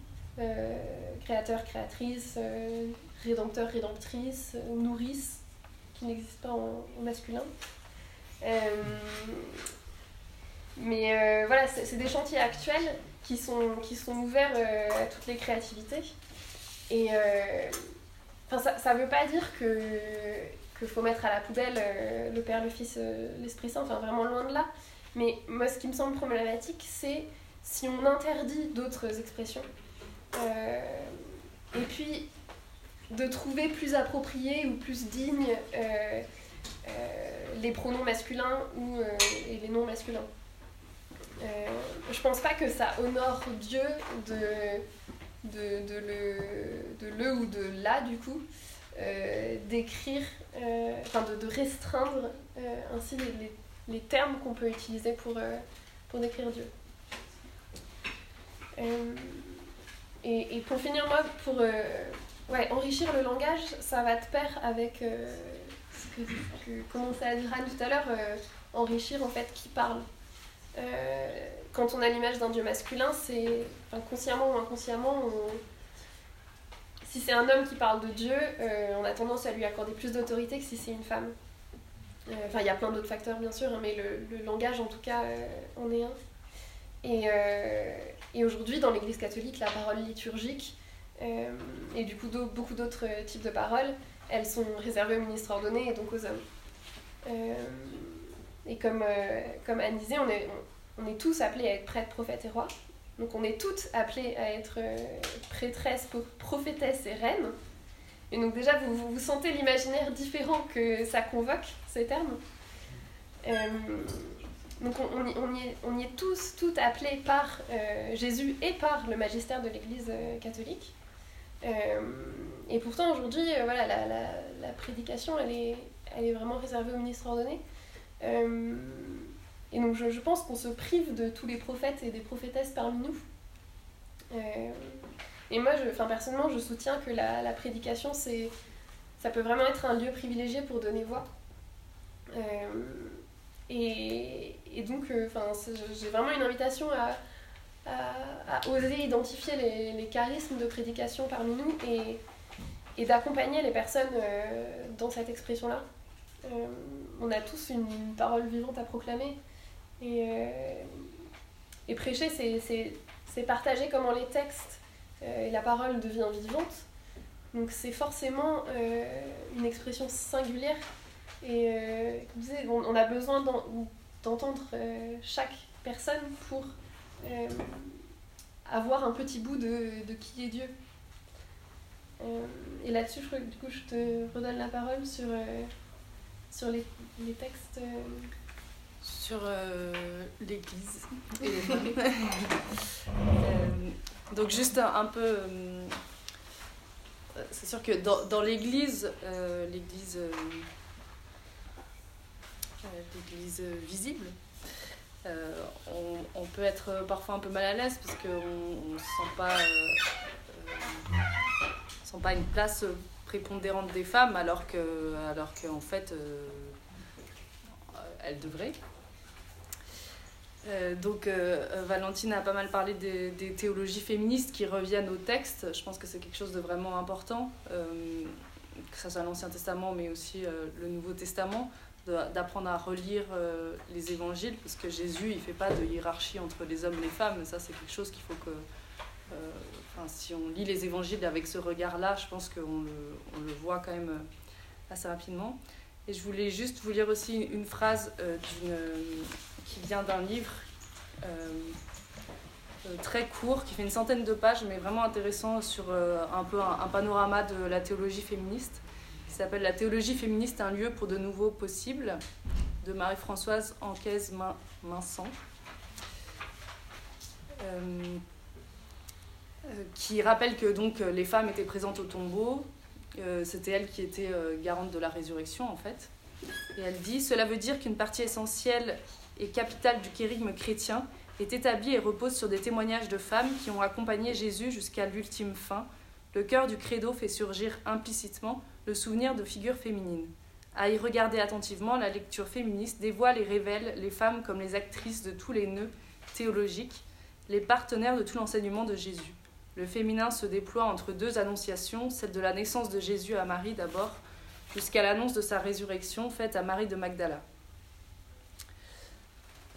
créateur, créatrice, rédempteur, rédemptrice, nourrice, n'existe pas en, masculin. Euh, mais euh, voilà, c'est des chantiers actuels qui sont, ouverts euh, à toutes les créativités. Et ça, ça veut pas dire que qu'il faut mettre à la poubelle le Père, le Fils, l'Esprit Saint, enfin vraiment loin de là. Mais moi, ce qui me semble problématique, c'est si on interdit d'autres expressions. Et puis, de trouver plus approprié ou plus digne euh, euh, les pronoms masculins ou, euh, et les noms masculins. Je pense pas que ça honore Dieu de, de, de le, de le ou de la, du coup, d'écrire, enfin de, de restreindre ainsi les, les, termes qu'on peut utiliser pour, pour décrire Dieu. Et, et pour finir, moi, pour ouais, enrichir le langage, ça va de pair avec euh, ce que, que commençait à dire Anne tout à l'heure, euh, enrichir en fait qui parle. Euh, quand on a l'image d'un dieu masculin, c'est enfin, consciemment ou inconsciemment, on- si c'est un homme qui parle de Dieu, euh, on a tendance à lui accorder plus d'autorité que si c'est une femme. Enfin, il y a plein d'autres facteurs bien sûr, hein, mais le, le langage en tout cas en est un. Et, et aujourd'hui, dans l'Église catholique, la parole liturgique et du coup beaucoup d'autres types de paroles, elles sont réservées aux ministres ordonnés et donc aux hommes. Euh, et comme, euh, comme Anne disait, on est, on, est tous appelés à être prêtres, prophètes et rois. Donc on est toutes appelées à être euh, prêtresses, prophétesses et reines. Et donc déjà, vous, vous, sentez l'imaginaire différent que ça convoque, ces termes. Euh, donc on, on y, on y est, on y est tous, toutes appelées par euh, Jésus et par le magistère de l'Église euh, catholique. Euh, et pourtant aujourd'hui, euh, voilà, la, la, la prédication, elle est, elle est vraiment réservée aux ministres ordonnés. Euh, et donc je, je pense qu'on se prive de tous les prophètes et des prophétesses parmi nous. Et moi, je, personnellement, je soutiens que la, la prédication, c'est, ça peut vraiment être un lieu privilégié pour donner voix. Et, et donc, j'ai vraiment une invitation à, à, à oser identifier les, les charismes de prédication parmi nous et, et d'accompagner les personnes euh, dans cette expression-là. Euh, on a tous une parole vivante à proclamer. Et, euh, et prêcher, c'est- partager comment les textes euh, et la parole devient vivante. Donc c'est forcément euh, une expression singulière. Et euh, comme on, a besoin d'en- d'entendre euh, chaque personne pour euh, avoir un petit bout de, de qui est Dieu. Euh, et là-dessus, je du coup, je te redonne la parole sur, euh, sur les, les textes. Sur l'église donc juste un, un peu... c'est sûr que dans, dans l'église, l'église... l'église visible, euh, on, peut être parfois un peu mal à l'aise parce qu'on ne sent pas... euh, euh, sent pas une place prépondérante des femmes alors que alors qu'en fait elles devraient donc Valentine a pas mal parlé des, théologies féministes qui reviennent au texte. Je pense que c'est quelque chose de vraiment important, que ça soit l'Ancien Testament mais aussi le Nouveau Testament, d'apprendre à relire euh, les évangiles parce que Jésus il fait pas de hiérarchie entre les hommes et les femmes. Ça c'est quelque chose qu'il faut que euh, si on lit les évangiles avec ce regard-là, je pense qu'on le, on le voit quand même euh, assez rapidement. Et je voulais juste vous lire aussi une phrase qui vient d'un livre très court, qui fait une centaine de pages, mais vraiment intéressant sur un peu un panorama de la théologie féministe, qui s'appelle La théologie féministe, un lieu pour de nouveaux possibles, de Marie-Françoise Anquez Minsan. Euh, euh, qui rappelle que donc les femmes étaient présentes au tombeau, euh, c'était elle qui était euh, garante de la résurrection en fait. Et elle dit Cela veut dire qu'une partie essentielle et capitale du kérigme chrétien est établie et repose sur des témoignages de femmes qui ont accompagné Jésus jusqu'à l'ultime fin. Le cœur du credo fait surgir implicitement le souvenir de figures féminines. À y regarder attentivement, la lecture féministe dévoile et révèle les femmes comme les actrices de tous les nœuds théologiques, les partenaires de tout l'enseignement de Jésus. Le féminin se déploie entre deux annonciations, celle de la naissance de Jésus à Marie d'abord, jusqu'à l'annonce de sa résurrection faite à Marie de Magdala.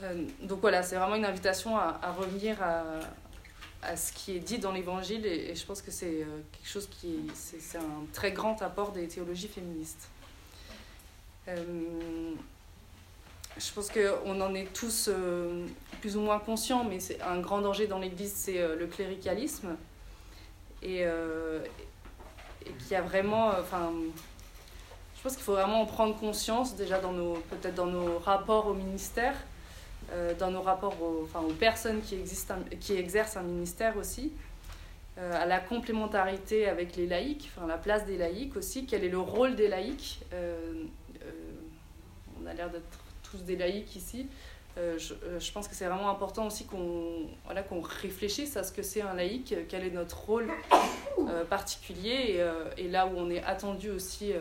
Euh, donc voilà, c'est vraiment une invitation à, à revenir à, à ce qui est dit dans l'Évangile et, je pense que c'est euh, quelque chose qui est, c'est, un très grand apport des théologies féministes. Euh, je pense qu'on en est tous euh, plus ou moins conscients, mais c'est un grand danger dans l'Église, c'est le cléricalisme. Et, et qu'il y a vraiment. Enfin, je pense qu'il faut vraiment en prendre conscience, déjà dans nos, peut-être dans nos rapports au ministère, euh, dans nos rapports aux, enfin, aux personnes qui, existent, qui exercent un ministère aussi, euh, à la complémentarité avec les laïcs, enfin, la place des laïcs aussi, quel est le rôle des laïcs. Euh, on a l'air d'être tous des laïcs ici. Je, pense que c'est vraiment important aussi qu'on voilà, qu'on réfléchisse à ce que c'est un laïc, quel est notre rôle particulier et, là où on est attendu aussi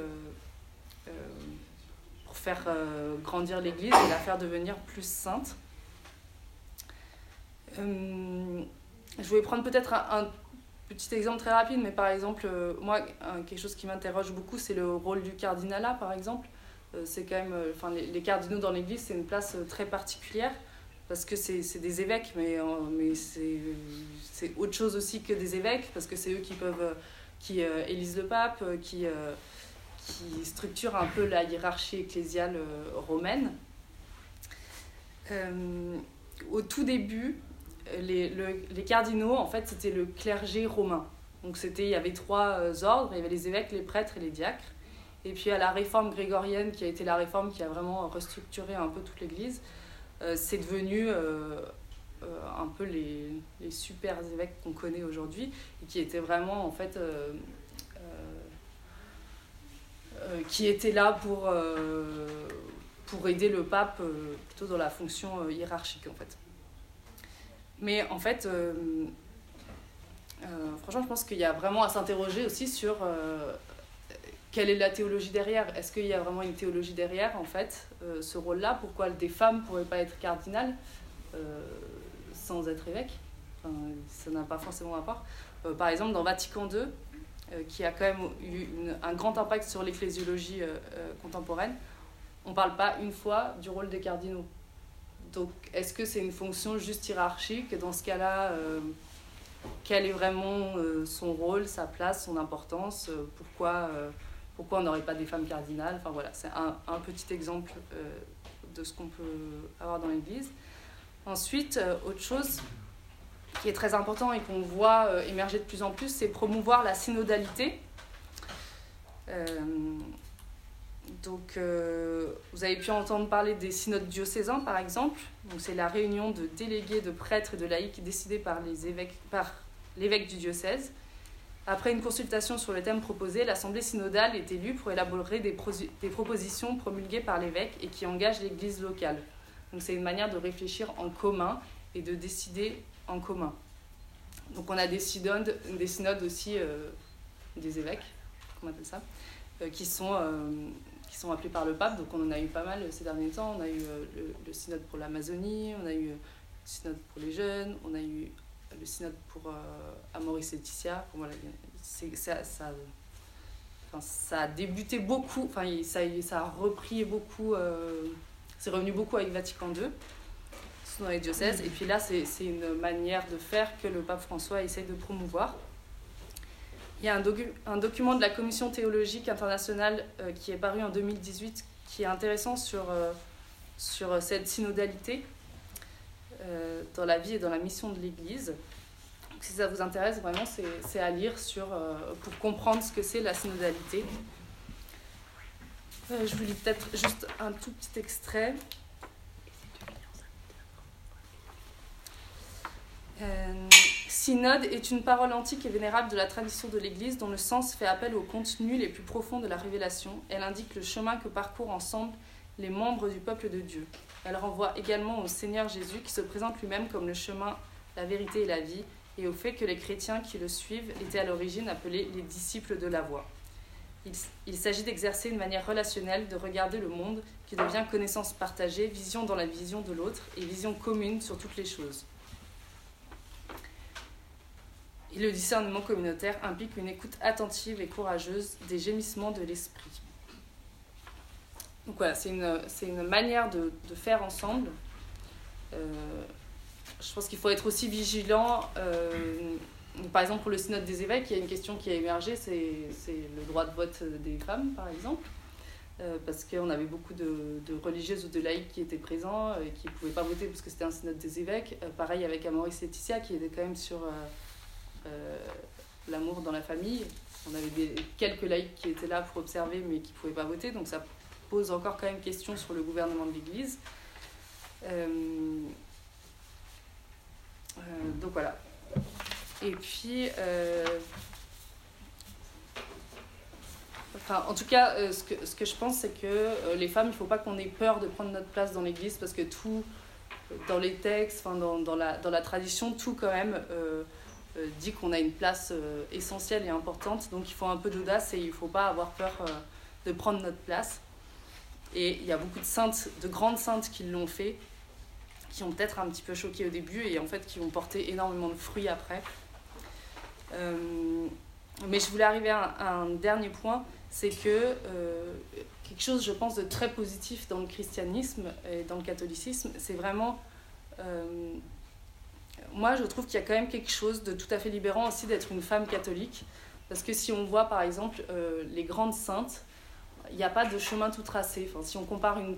faire euh, grandir l'Église et la faire devenir plus sainte. Euh, je voulais prendre peut-être un, petit exemple très rapide, mais par exemple, euh, moi, quelque chose qui m'interroge beaucoup, c'est le rôle du cardinalat, par exemple. C'est quand même, enfin, les, cardinaux dans l'Église, c'est une place très particulière parce que c'est des évêques, mais, mais c'est autre chose aussi que des évêques parce que c'est eux qui peuvent, qui élisent le pape, qui, qui structurent un peu la hiérarchie ecclésiale euh, romaine. Euh, au tout début, les, le- les cardinaux, en fait, c'était le clergé romain. Donc c'était, il y avait trois euh, ordres, il y avait les évêques, les prêtres et les diacres. Et puis à la réforme grégorienne, qui a été la réforme qui a vraiment restructuré un peu toute l'Église, c'est devenu un peu les, les super évêques qu'on connaît aujourd'hui, et qui étaient vraiment en fait... euh, qui étaient là pour, euh, pour aider le pape euh, plutôt dans la fonction hiérarchique en fait. Mais en fait, franchement, je pense qu'il y a vraiment à s'interroger aussi sur quelle est la théologie derrière. Est-ce qu'il y a vraiment une théologie derrière, en fait, ce rôle-là? Pourquoi des femmes ne pourraient pas être cardinales sans être évêques? Ça n'a pas forcément rapport. Euh, par exemple, dans Vatican II, qui a quand même eu un grand impact sur l'ecclésiologie euh, euh, contemporaine, on ne parle pas une fois du rôle des cardinaux. Donc, est-ce que c'est une fonction juste hiérarchique? Dans ce cas-là, euh, quel est vraiment euh, son rôle, sa place, son importance? Euh, Pourquoi, euh, pourquoi on n'aurait pas des femmes cardinales? Enfin voilà, c'est un, petit exemple euh, de ce qu'on peut avoir dans l'Église. Ensuite, euh, autre chose, qui est très important et qu'on voit euh, émerger de plus en plus, c'est promouvoir la synodalité. Euh, donc, euh, vous avez pu entendre parler des synodes diocésains, par exemple. Donc, c'est la réunion de délégués, de prêtres et de laïcs décidée par les évêques, par l'évêque du diocèse. Après une consultation sur le thème proposé, l'Assemblée synodale est élue pour élaborer des, des propositions promulguées par l'évêque et qui engagent l'Église locale. Donc c'est une manière de réfléchir en commun et de décider en commun. Donc on a des synodes, des synodes aussi euh, des évêques, comment on appelle ça, euh, qui, sont, euh, qui sont appelés par le pape. Donc on en a eu pas mal ces derniers temps. On a eu le, synode pour l'Amazonie, on a eu le synode pour les jeunes, on a eu le synode pour Amoris Laetitia. Voilà, c'est- ça, ça, a débuté beaucoup, enfin, ça, ça a repris beaucoup, c'est revenu beaucoup avec Vatican II, dans les diocèses. Et puis là, c'est une manière de faire que le pape François essaye de promouvoir. Il y a un, docu- un document de la Commission théologique internationale euh, qui est paru en 2018 qui est intéressant sur, euh, sur cette synodalité euh, dans la vie et dans la mission de l'Église. Si ça vous intéresse, vraiment, c'est à lire sur, euh, pour comprendre ce que c'est la synodalité. Euh, je vous lis peut-être juste un tout petit extrait. Euh, synode est une parole antique et vénérable de la tradition de l'Église dont le sens fait appel aux contenus les plus profonds de la révélation. Elle indique le chemin que parcourent ensemble les membres du peuple de Dieu. Elle renvoie également au Seigneur Jésus qui se présente lui-même comme le chemin, la vérité et la vie, et au fait que les chrétiens qui le suivent étaient à l'origine appelés les disciples de la voie. Il, il s'agit d'exercer une manière relationnelle de regarder le monde qui devient connaissance partagée, vision dans la vision de l'autre et vision commune sur toutes les choses. Et le discernement communautaire implique une écoute attentive et courageuse des gémissements de l'esprit. Donc voilà, c'est une, une manière de, de faire ensemble. Euh, je pense qu'il faut être aussi vigilant. euh, par exemple, pour le synode des évêques, il y a une question qui a émergé, c'est, le droit de vote des femmes, par exemple. Euh, parce qu'on avait beaucoup de, de religieuses ou de laïcs qui étaient présents et qui ne pouvaient pas voter parce que c'était un synode des évêques. Pareil avec Amoris Laetitia qui était quand même sur l'amour dans la famille. On avait quelques laïcs qui étaient là pour observer mais qui ne pouvaient pas voter, donc ça pose encore quand même question sur le gouvernement de l'Église. Euh, euh, donc voilà. Et puis, euh, enfin, en tout cas, euh, ce, que, ce que je pense, c'est que euh, les femmes, il ne faut pas qu'on ait peur de prendre notre place dans l'Église parce que tout, dans les textes, dans, dans, la, dans la tradition, tout quand même euh, euh, dit qu'on a une place euh, essentielle et importante. Donc il faut un peu d'audace et il ne faut pas avoir peur euh, de prendre notre place. Et il y a beaucoup de saintes, de grandes saintes qui l'ont fait, qui ont peut-être un petit peu choqué au début et en fait qui ont porté énormément de fruits après. Euh, mais je voulais arriver à un, dernier point, c'est que euh, quelque chose, je pense, de très positif dans le christianisme et dans le catholicisme, c'est vraiment... euh, moi, je trouve qu'il y a quand même quelque chose de tout à fait libérant aussi d'être une femme catholique. Parce que si on voit, par exemple, euh, les grandes saintes, il n'y a pas de chemin tout tracé. Enfin, si on compare une,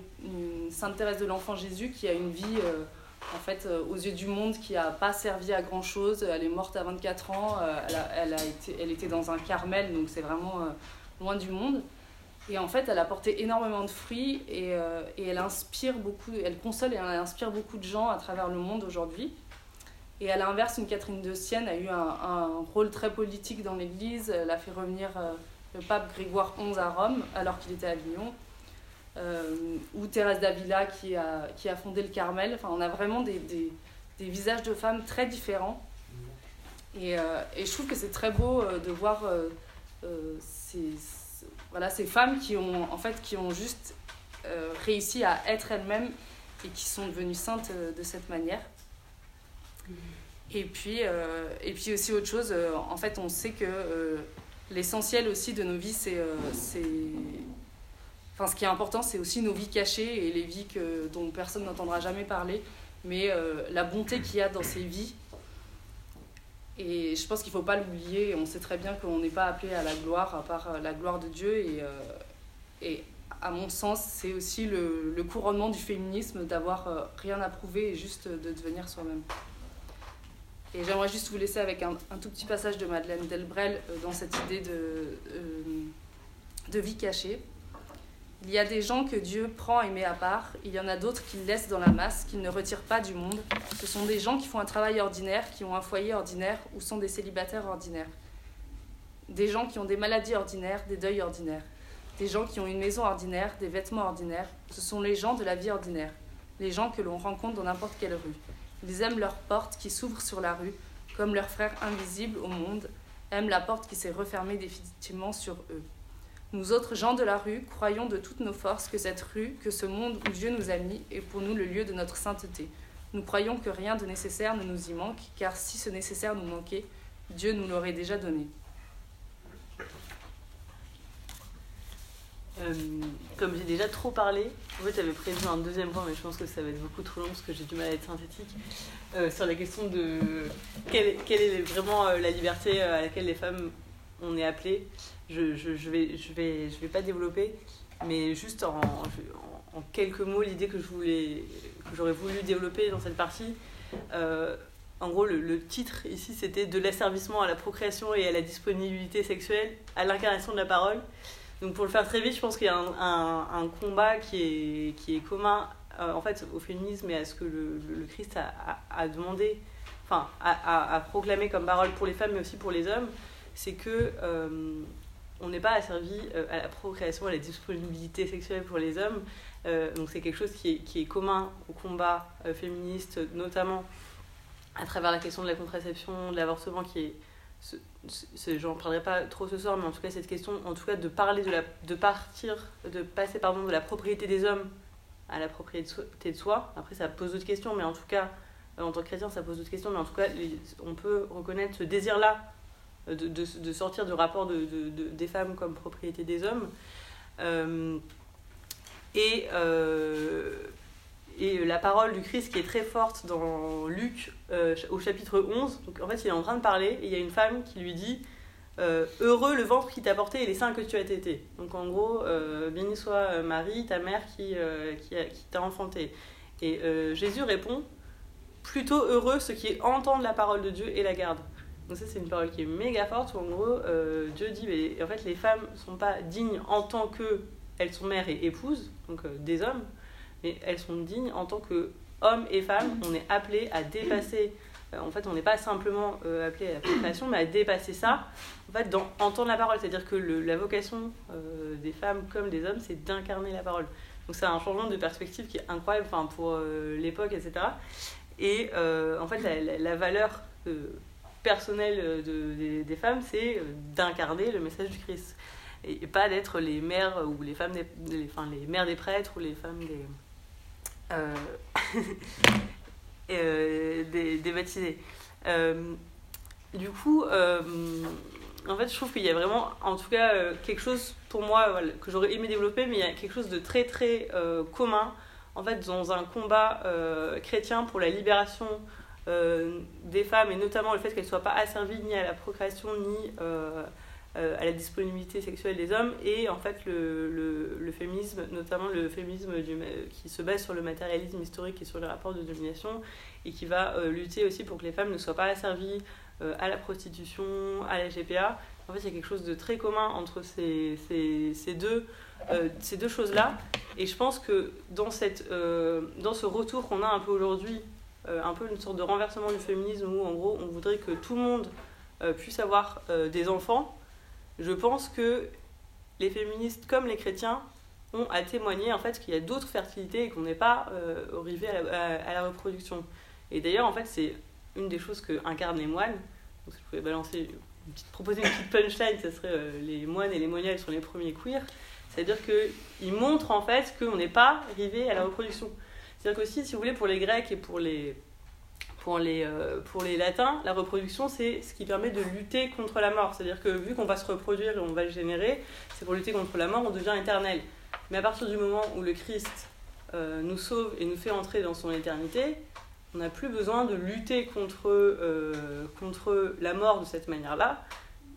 Sainte Thérèse de l'Enfant Jésus qui a une vie, euh, en fait, euh, aux yeux du monde, qui n'a pas servi à grand chose, elle est morte à 24 ans, elle, a, été, elle était dans un Carmel, donc c'est vraiment loin du monde. Et en fait, elle a porté énormément de fruits et, et elle inspire beaucoup, elle console et elle inspire beaucoup de gens à travers le monde aujourd'hui. Et à l'inverse, une Catherine de Sienne a eu un, rôle très politique dans l'Église. Elle a fait revenir euh, le pape Grégoire XI à Rome alors qu'il était à Avignon. Euh, ou Thérèse d'Avila qui a, fondé le Carmel. Enfin, on a vraiment des, visages de femmes très différents. Et, euh, et je trouve que c'est très beau euh, de voir ces, ces femmes qui ont, en fait, qui ont juste réussi à être elles-mêmes et qui sont devenues saintes de cette manière. Et puis, euh, et puis aussi autre chose, euh, en fait, on sait que euh, l'essentiel aussi de nos vies, c'est, c'est, enfin, ce qui est important, c'est aussi nos vies cachées et les vies que, dont personne n'entendra jamais parler, mais la bonté qu'il y a dans ces vies. Et je pense qu'il ne faut pas l'oublier. On sait très bien qu'on n'est pas appelé à la gloire, à part la gloire de Dieu. Et, et à mon sens, c'est aussi le, le couronnement du féminisme d'avoir rien à prouver et juste de devenir soi-même. Et j'aimerais juste vous laisser avec un, tout petit passage de Madeleine Delbrel euh, dans cette idée de, euh, de vie cachée. Il y a des gens que Dieu prend et met à part, il y en a d'autres qu'il laisse dans la masse, qu'il ne retire pas du monde. Ce sont des gens qui font un travail ordinaire, qui ont un foyer ordinaire ou sont des célibataires ordinaires. Des gens qui ont des maladies ordinaires, des deuils ordinaires. Des gens qui ont une maison ordinaire, des vêtements ordinaires. Ce sont les gens de la vie ordinaire. Les gens que l'on rencontre dans n'importe quelle rue. Ils aiment leur porte qui s'ouvre sur la rue, comme leurs frères invisibles au monde aiment la porte qui s'est refermée définitivement sur eux. Nous autres gens de la rue croyons de toutes nos forces que cette rue, que ce monde où Dieu nous a mis est pour nous le lieu de notre sainteté. Nous croyons que rien de nécessaire ne nous y manque, car si ce nécessaire nous manquait, Dieu nous l'aurait déjà donné. Euh, comme j'ai déjà trop parlé, en fait j'avais prévu un deuxième point, mais je pense que ça va être beaucoup trop long parce que j'ai du mal à être synthétique, euh, sur la question de quelle, quelle est vraiment euh, la liberté à laquelle les femmes on est appelées. Je, je, je, vais, je, vais, je vais pas développer, mais juste en, en, en quelques mots, l'idée que j'aurais voulu développer dans cette partie. En gros, le, le titre ici c'était de l'asservissement à la procréation et à la disponibilité sexuelle, à l'incarnation de la parole. Donc pour le faire très vite, je pense qu'il y a un, un, combat qui est, qui est commun euh, en fait au féminisme et à ce que le, le Christ a, a, demandé, enfin a, a, proclamé comme parole pour les femmes mais aussi pour les hommes, c'est que euh, on n'est pas asservi euh, à la procréation, à la disponibilité sexuelle pour les hommes. Donc c'est quelque chose qui est, qui est commun au combat féministe, notamment à travers la question de la contraception, de l'avortement qui est j'en parlerai pas trop ce soir, mais en tout cas cette question, en tout cas de parler de la, de partir, de passer pardon de la propriété des hommes à la propriété de soi. Après ça pose d'autres questions, mais en tout cas en tant que chrétien ça pose d'autres questions, mais en tout cas on peut reconnaître ce désir là de, de, de, sortir du rapport de, de, des femmes comme propriété des hommes. Euh, et euh, et la parole du Christ qui est très forte dans Luc euh, au chapitre 11. Donc en fait, il est en train de parler et il y a une femme qui lui dit euh, Heureux le ventre qui t'a porté et les seins que tu as tétés. Donc en gros, euh, béni soit Marie, ta mère qui, euh, qui, qui t'a enfanté. Et euh, Jésus répond Plutôt heureux ceux qui entendent la parole de Dieu et la gardent. Donc ça, c'est une parole qui est méga forte où en gros, euh, Dieu dit mais, En fait, les femmes sont pas dignes en tant qu'elles sont mères et épouses, donc des hommes mais elles sont dignes en tant que hommes et femmes. On est appelés à dépasser. Euh, en fait, on n'est pas simplement euh, appelé à la procréation, mais à dépasser ça. En fait, dans entendre la parole, c'est-à-dire que le, la vocation euh, des femmes comme des hommes, c'est d'incarner la parole. Donc c'est un changement de perspective qui est incroyable, enfin pour l'époque, etc. Et en fait, la, valeur personnelle de, des, femmes, c'est d'incarner le message du Christ et, pas d'être les mères ou les femmes des, les, les mères des prêtres ou les femmes des des, des, baptisés. Euh, du coup, en fait, je trouve qu'il y a vraiment, en tout cas, quelque chose pour moi que j'aurais aimé développer, mais il y a quelque chose de très très commun en fait dans un combat chrétien pour la libération des femmes et notamment le fait qu'elles ne soient pas asservies ni à la procréation ni euh, à la disponibilité sexuelle des hommes et en fait le, le, féminisme, notamment le féminisme du, qui se base sur le matérialisme historique et sur les rapports de domination et qui va euh, lutter aussi pour que les femmes ne soient pas asservies euh, à la prostitution, à la GPA. En fait, il y a quelque chose de très commun entre ces, ces, ces deux, euh, deux choses-là. Et je pense que dans, cette, euh, dans ce retour qu'on a un peu aujourd'hui, euh, un peu une sorte de renversement du féminisme où en gros on voudrait que tout le monde puisse avoir des enfants, je pense que les féministes comme les chrétiens ont à témoigner en fait qu'il y a d'autres fertilités et qu'on n'est pas euh, arrivé à la, reproduction. Et d'ailleurs, en fait, c'est une des choses que incarnent les moines. Donc, si je pouvais balancer proposer une petite punchline, ce serait euh, les moines et les moniales sont les premiers queers. C'est-à-dire qu'ils montrent en fait qu'on n'est pas arrivé à la reproduction. C'est-à-dire qu'aussi, si vous voulez, pour les Grecs et pour les, pour les, euh, pour les latins, la reproduction, c'est ce qui permet de lutter contre la mort. C'est-à-dire que vu qu'on va se reproduire et on va le générer, c'est pour lutter contre la mort, on devient éternel. Mais à partir du moment où le Christ euh, nous sauve et nous fait entrer dans son éternité, on n'a plus besoin de lutter contre, euh, contre la mort de cette manière-là.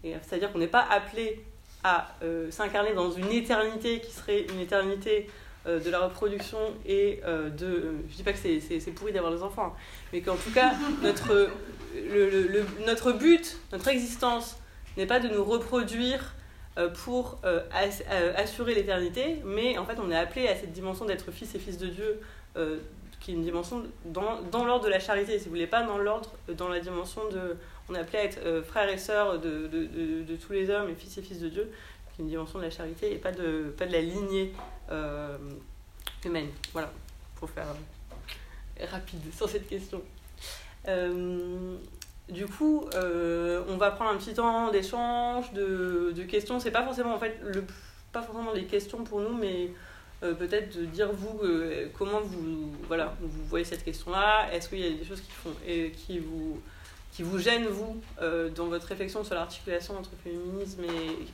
C'est-à-dire qu'on n'est pas appelé à s'incarner dans une éternité qui serait une éternité de la reproduction et euh, de. je dis pas que c'est pourri d'avoir des enfants, hein, mais qu'en tout cas, notre, le- le- le- notre but, notre existence n'est pas de nous reproduire euh, pour euh, ass- euh, assurer l'éternité, mais en fait on est appelé à cette dimension d'être fils et fils de Dieu, euh, qui est une dimension dans, dans l'ordre de la charité, si vous voulez, pas dans l'ordre, euh, dans la dimension de... On est appelé à être euh, frères et sœurs de, de, de- de tous les hommes et fils et fils de Dieu, qui est une dimension de la charité et pas de, pas de la lignée euh, humaine. Voilà, pour faire euh, rapide sur cette question. Euh, du coup, on va prendre un petit temps d'échange, de, questions. C'est pas forcément en fait le, pas forcément des questions pour nous, mais peut-être de dire vous comment vous voilà vous voyez cette question-là. Est-ce qu'il y a des choses qui font et qui vous qui vous gênent vous euh, dans votre réflexion sur l'articulation entre féminisme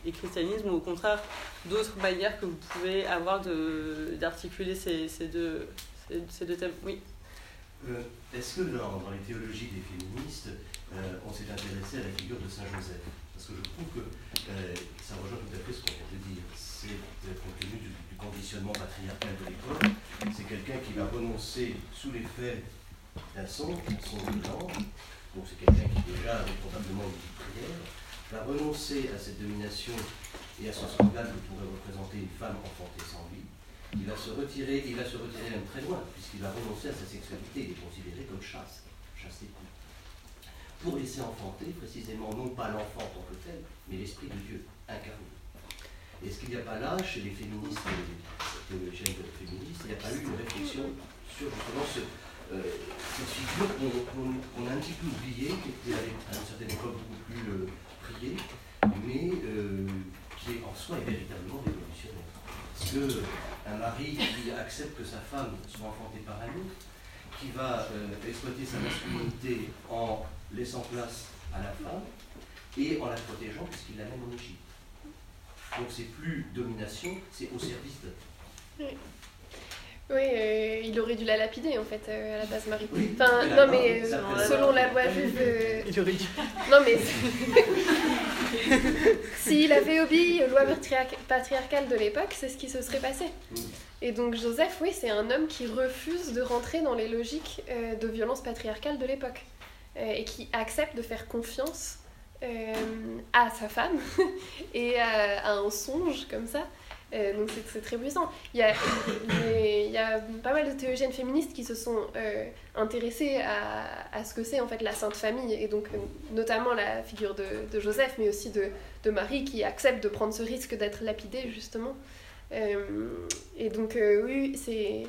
et, christianisme ou au contraire d'autres manières que vous pouvez avoir d'articuler ces, ces deux ces, deux thèmes? Oui. Euh, Est-ce que dans, les théologies des féministes, euh, on s'est intéressé à la figure de Saint Joseph? Parce que je trouve que ça rejoint tout à fait ce qu'on vient de dire. C'est compte tenu du, conditionnement patriarcal de l'époque, c'est quelqu'un qui va renoncer sous l'effet d'un son, son l'ange, donc c'est quelqu'un qui déjà avait probablement une prière, va renoncer à cette domination et à ce scandale que pourrait représenter une femme enfantée sans vie. Il va se retirer, il va se retirer même très loin, puisqu'il va renoncer à sa sexualité, il est considéré comme chaste, chaste et pure. Pour laisser enfanter précisément non pas l'enfant en tant que tel, mais l'Esprit de Dieu incarné. Est-ce qu'il n'y a pas là, chez les féministes, les féministes, il n'y a pas eu une réflexion sur justement ce, euh, cette figure qu'on a un petit peu oubliée, qui était à une certaine époque beaucoup plus euh, priée, mais euh, qui en soi est véritablement révolutionnaire. Parce que un mari qui accepte que sa femme soit enfantée par un autre, qui va euh, exploiter sa masculinité en laissant place à la femme et en la protégeant puisqu'il la mène en Égypte. Donc c'est plus domination, c'est au service de. Oui, euh, il aurait dû la lapider en fait euh, à la base Marie. Oui, Enfin, non mais euh, ça- selon la loi juive, euh, Il aurait dû. non mais s'il avait obéi aux lois patriarc- patriarcales de l'époque, c'est ce qui se serait passé. Et donc Joseph, oui, c'est un homme qui refuse de rentrer dans les logiques euh, de violence patriarcale de l'époque euh, et qui accepte de faire confiance euh, à sa femme et à, à un songe comme ça. Euh, donc c'est- très puissant. Il y, a, il y a pas mal de théologiennes féministes qui se sont euh, intéressées à, à ce que c'est en fait la Sainte Famille et donc notamment la figure de, de Joseph mais aussi de, de Marie qui accepte de prendre ce risque d'être lapidée justement. Euh, et donc euh, oui, c'est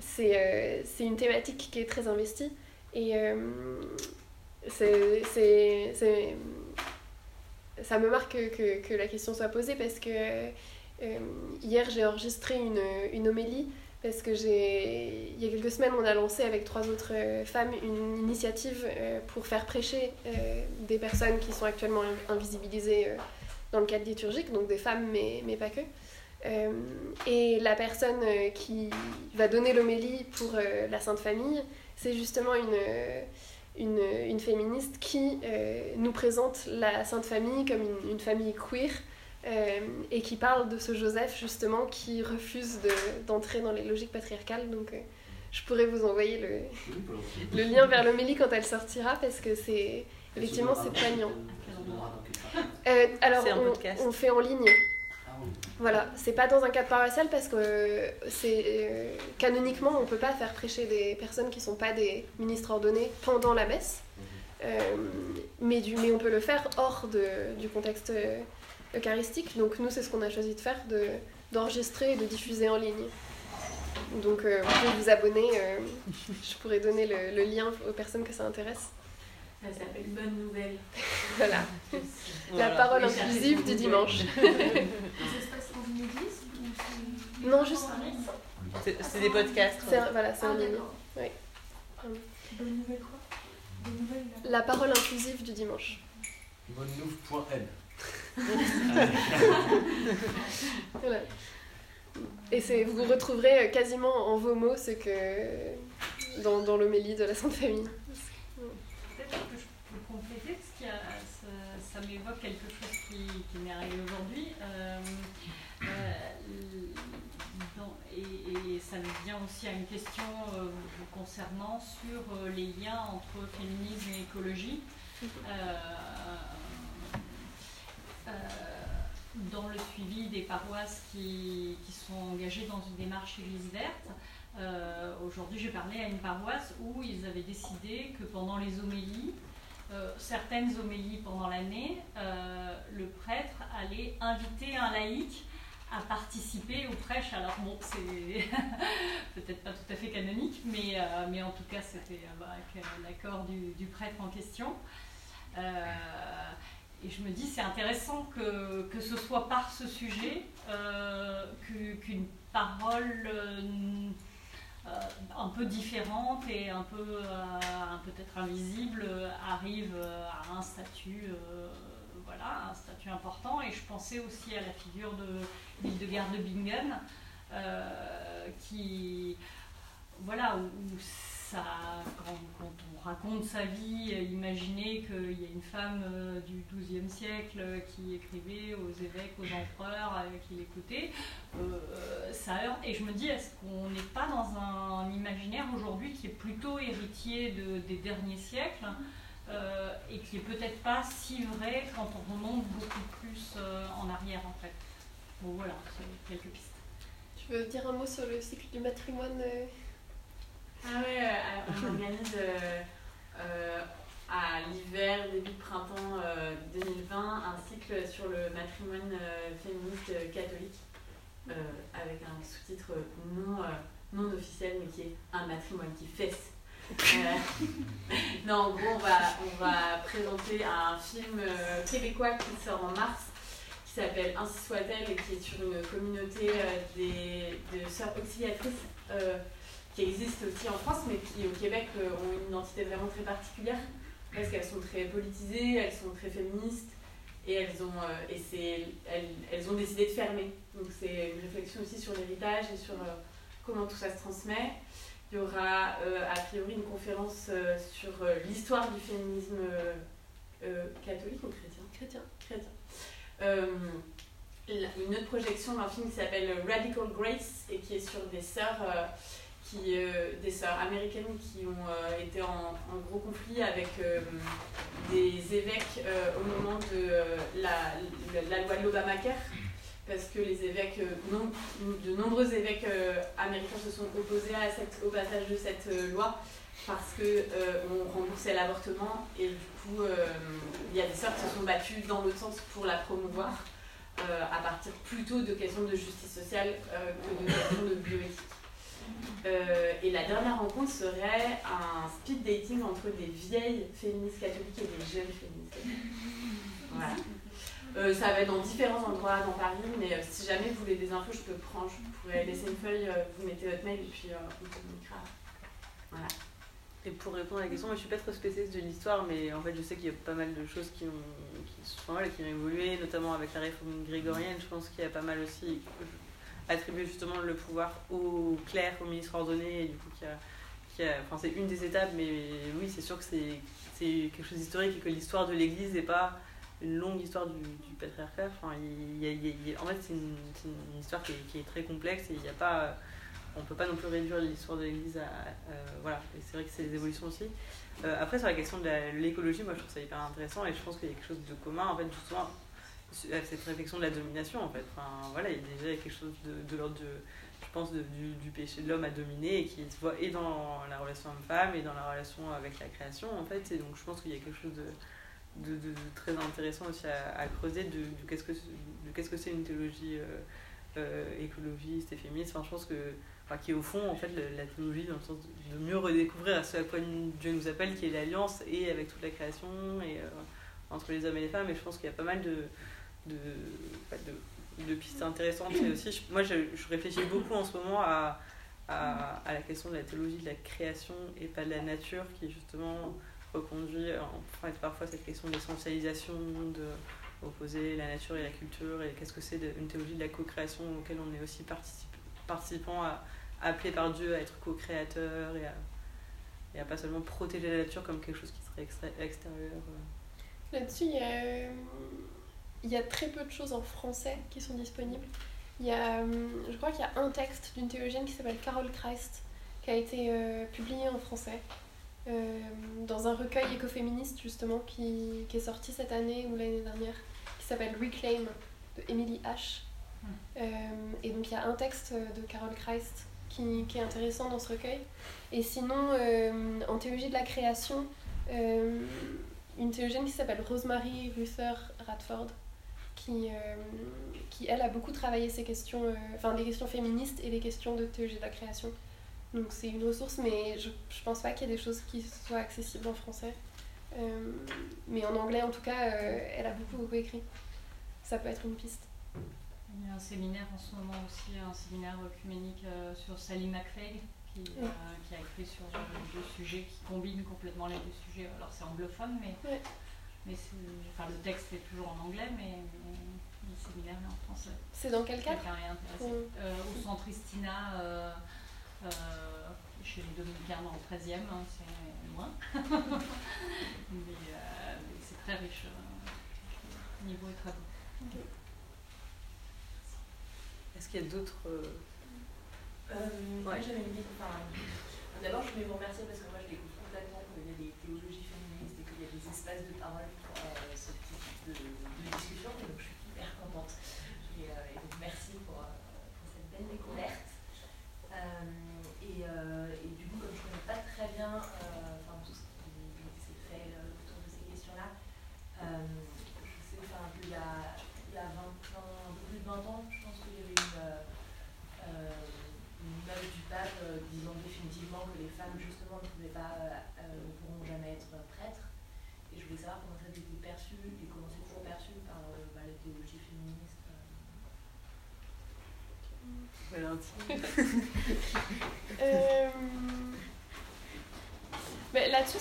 c'est une thématique qui est très investie et c'est- ça me marque que, que la question soit posée parce que euh, hier j'ai enregistré une, une homélie parce que j'ai il y a quelques semaines on a lancé avec trois autres euh, femmes une initiative euh, pour faire prêcher des personnes qui sont actuellement invisibilisées dans le cadre liturgique, donc des femmes mais, mais pas que. Et la personne qui va donner l'homélie pour la Sainte Famille, c'est justement une, une, féministe qui nous présente la Sainte Famille comme une famille queer euh, et qui parle de ce Joseph justement qui refuse de- d'entrer dans les logiques patriarcales. Donc euh, je pourrais vous envoyer le, le lien vers l'homélie quand elle sortira parce que c'est effectivement c'est poignant. Euh, alors on- on fait en ligne. Voilà, c'est pas dans un cadre paroissial parce que c'est canoniquement on peut pas faire prêcher des personnes qui sont pas des ministres ordonnés pendant la messe, mais, du, mais on peut le faire hors de, du contexte eucharistique. Donc nous c'est ce qu'on a choisi de faire, de, d'enregistrer et de diffuser en ligne. Donc euh, vous pouvez vous abonner, euh, je pourrais donner le, le lien aux personnes que ça intéresse. Ça s'appelle Bonne Nouvelle. Voilà, Voilà. la parole inclusive du dimanche. Ça se passe Non, juste- C'est c'est des podcasts. C'est, voilà, c'est en Ah, ligne. d'accord. Oui. Bonne Nouvelle quoi? Bonne Nouvelle là. La parole inclusive du dimanche. Bonneneuf.n. Voilà. Et c'est, vous retrouverez quasiment en vos mots ce que dans, dans l'homélie de la Sainte Famille. Peut-être que je peux compléter, parce que ça, ça m'évoque quelque chose qui, qui m'est arrivé aujourd'hui. Euh, euh, et, ça me vient aussi à une question euh, concernant sur euh, les liens entre féminisme et écologie. Euh, euh, dans le suivi des paroisses qui, sont engagées dans une démarche Église verte, euh, aujourd'hui j'ai parlé à une paroisse où ils avaient décidé que pendant les homélies, euh, certaines homélies pendant l'année, euh, le prêtre allait inviter un laïc à participer aux prêches. Alors bon, c'est peut-être pas tout à fait canonique, mais, euh, en tout cas c'était euh, bah, avec euh, l'accord du prêtre en question. Et je me dis, c'est intéressant que, que ce soit par ce sujet euh, qu'une parole euh, euh, un peu différente et un peu peut-être invisible arrive à un statut, voilà, un statut important. Et je pensais aussi à la figure de l'Hildegard de Bingen, qui, voilà, où, où ça, quand, quand on raconte sa vie, euh, imaginez qu'il y a une femme euh, du XIIe siècle euh, qui écrivait aux évêques, aux empereurs, qui euh, ça heurte. Et je me dis, est-ce qu'on n'est pas dans un imaginaire aujourd'hui qui est plutôt héritier de- des derniers siècles euh, et qui est peut-être pas si vrai quand on remonte beaucoup plus euh, en arrière en fait? Bon voilà, c'est quelques pistes. Tu veux dire un mot sur le cycle du matrimoine euh, Ah ouais, euh, on organise à l'hiver, début de printemps euh, 2020, un cycle sur le matrimoine euh, féministe euh, catholique, euh, avec un sous-titre non, euh, non officiel, mais qui est un matrimoine qui fesse. Euh, non, en gros, on va, on va présenter un film euh, québécois qui sort en mars, qui s'appelle Ainsi soit-elle, et qui est sur une communauté euh, des, de sœurs auxiliatrices. Qui existent aussi en France, mais qui au Québec euh, ont une identité vraiment très particulière, parce qu'elles sont très politisées, elles sont très féministes, et elles ont, euh, et c'est, elles, elles ont décidé de fermer. Donc c'est une réflexion aussi sur l'héritage et sur euh, comment tout ça se transmet. Il y aura euh, a priori une conférence sur l'histoire du féminisme catholique ou chrétien? Chrétien chrétien. Une autre projection d'un film qui s'appelle Radical Grace et qui est sur des sœurs, qui, euh, des sœurs américaines qui ont euh, été en, gros conflit avec euh, des évêques au moment de la, loi de l'Obamacare. Parce que les évêques, de nombreux évêques américains se sont opposés au passage de cette loi parce que on remboursait l'avortement et du coup il y a des sœurs qui se sont battues dans l'autre sens pour la promouvoir à partir plutôt de questions de justice sociale que de questions de bioéthique. Euh, et la dernière rencontre serait un speed dating entre des vieilles féministes catholiques et des jeunes féministes catholiques. Voilà. Euh, ça va être dans différents endroits dans Paris, mais euh, si jamais vous voulez des infos, je peux prendre, je pourrais laisser une feuille, vous mettez votre mail et puis on communiquera. Voilà. Et pour répondre à la question, moi je suis pas trop spécialiste de l'histoire, mais en fait je sais qu'il y a pas mal de choses qui ont, qui voilà, qui ont évolué, notamment avec la réforme grégorienne. Je pense qu'il y a pas mal aussi attribué justement le pouvoir au clerc, au ministre ordonné, et du coup qui a, qui a, enfin c'est une des étapes, mais oui c'est sûr que c'est c'est quelque chose d'historique et que l'histoire de l'Église n'est pas une longue histoire du, du patriarcat. Enfin, il il il en fait c'est une, c'est une histoire qui est, très complexe et il n'y a pas on peut pas non plus réduire l'histoire de l'Église à. voilà, et c'est vrai que c'est des évolutions aussi. Euh, après, sur la question de la- l'écologie, moi je trouve ça hyper intéressant et je pense qu'il y a quelque chose de commun, en fait, justement, cette réflexion de la domination, en fait. Enfin, voilà, il y a déjà quelque chose de, de l'ordre. Je pense de- du, du péché de l'homme à dominer et qui se voit et dans la relation homme-femme et dans la relation avec la création, en fait. Et donc, je pense qu'il y a quelque chose de, de, très intéressant aussi à, creuser de, qu'est-ce que qu'est-ce que c'est une théologie euh, euh, écologiste et féministe. Enfin, je pense que enfin, qui est au fond en fait la, théologie dans le sens de, de mieux redécouvrir à ce à quoi Dieu nous appelle, qui est l'alliance et avec toute la création et euh, entre les hommes et les femmes. Et je pense qu'il y a pas mal de de, de, pistes intéressantes. Et aussi, moi, je, réfléchis beaucoup en ce moment à, à, la question de la théologie de la création et pas de la nature, qui justement reconduit en fait, parfois cette question de l'essentialisation, de opposer la nature et la culture, et qu'est-ce que c'est une théologie de la co-création auquel on est aussi particip- participant, appelé par Dieu à être co-créateur et à, et à pas seulement protéger la nature comme quelque chose qui serait extérieur. euh. Là-dessus, il y, a, euh, il y a très peu de choses en français qui sont disponibles. Il y a, hum, je crois qu'il y a un texte d'une théologienne qui s'appelle Carol Christ, qui a été euh, publié en français, euh, dans un recueil écoféministe justement, qui, qui est sorti cette année ou l'année dernière, qui s'appelle Reclaim, de Emily H. Euh, et donc il y a un texte de Carol Christ qui, qui est intéressant dans ce recueil. Et sinon, euh, en théologie de la création, euh, une théologienne qui s'appelle Rosemary Ruther Radford, qui, euh, qui elle a beaucoup travaillé ces questions, euh, enfin les questions féministes et les questions de théologie de la création. Donc c'est une ressource, mais je, je pense pas qu'il y ait des choses qui soient accessibles en français. Euh, mais en anglais, en tout cas, euh, elle a beaucoup, beaucoup écrit. Ça peut être une piste. Il y a un séminaire en ce moment aussi, un séminaire œcuménique euh, sur Sally McFaig, qui, qui a écrit sur deux sujets qui combinent complètement les deux sujets. Alors c'est anglophone, mais. Mais enfin, le texte est toujours en anglais, mais, mais le séminaire est en français. C'est dans quel cadre Quelqu'un est intéressé. Euh, au centre Istina, euh, euh, chez les Dominicains dans le 13e, hein, c'est loin. mais euh, mais c'est très riche. euh, le niveau est très bon. Est-ce qu'il y a d'autres. Ouais. j'avais une idée. Enfin, D'abord, je voulais vous remercier parce que moi, je découvre complètement qu'il y a des espaces de parole pour euh, ce type de, de discussion. Et donc, je suis hyper contente. Et, euh, et donc, merci pour, euh, pour cette belle découverte. Euh, et, euh, et du coup, comme je ne connais pas très bien euh, enfin, tout ce qui s'est fait euh, autour de ces questions-là, euh, je sais enfin, qu'il y a, il y a 20, ans, un peu plus de 20 ans, je pense qu'il y avait une. euh, euh, une image du pape euh, disant définitivement que les femmes justement ne pouvaient pas, euh, euh, ne pourront jamais être prêtres. Et je voulais savoir comment ça a été perçu et comment c'est toujours perçu par euh, bah, les théologies féministes. Euh. Mais Là-dessus,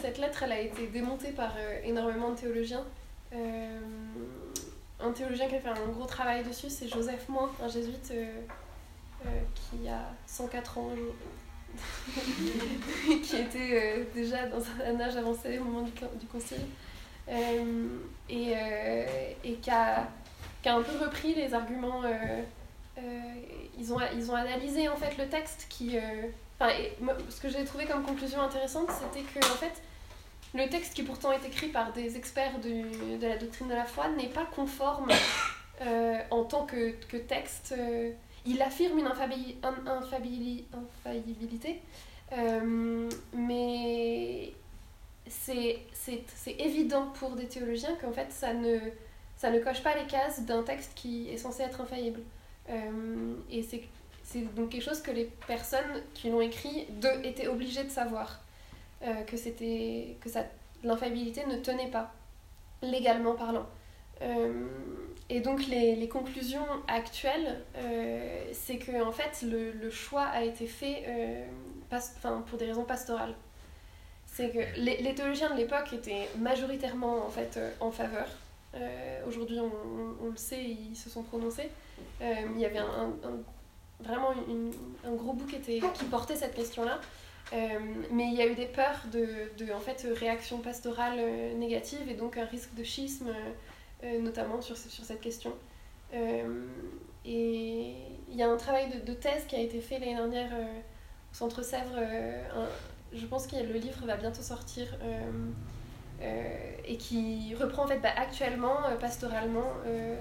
cette lettre, elle a été démontée par euh, énormément de théologiens. Euh, un théologien qui a fait un gros travail dessus, c'est Joseph Moins, un jésuite euh, qui a 104 ans, qui était déjà dans un âge avancé au moment du, du concile, et, et qui, a, qui a un peu repris les arguments. euh, euh, ils, ont, ils ont analysé en fait le texte qui. euh, Enfin, ce que j'ai trouvé comme conclusion intéressante, c'était que en fait, le texte qui pourtant est écrit par des experts du- de la doctrine de la foi n'est pas conforme en tant que, que texte. il affirme une infaillibilité, euh, mais c'est évident pour des théologiens qu'en fait ça ne, ça ne coche pas les cases d'un texte qui est censé être infaillible. Euh, et c'est c'est donc quelque chose que les personnes qui l'ont écrit de, étaient obligées de savoir. Euh, que c'était que ça l'infaillibilité ne tenait pas, légalement parlant. Euh, et donc les, les conclusions actuelles, c'est que en fait le, le choix a été fait pas- pour des raisons pastorales. C'est que les, les théologiens de l'époque étaient majoritairement en fait en faveur. Euh, Aujourd'hui, on, le sait, ils se sont prononcés. Euh, il y avait un, vraiment un gros bout qui, portait cette question-là. Euh, mais il y a eu des peurs de, en fait, réactions pastorales négatives et donc un risque de schisme, notamment sur, sur cette question. Et il y a un travail de, thèse qui a été fait l'année dernière au Centre Sèvres. je pense que le livre va bientôt sortir. Euh, et qui reprend en fait bah, actuellement, euh, pastoralement, euh,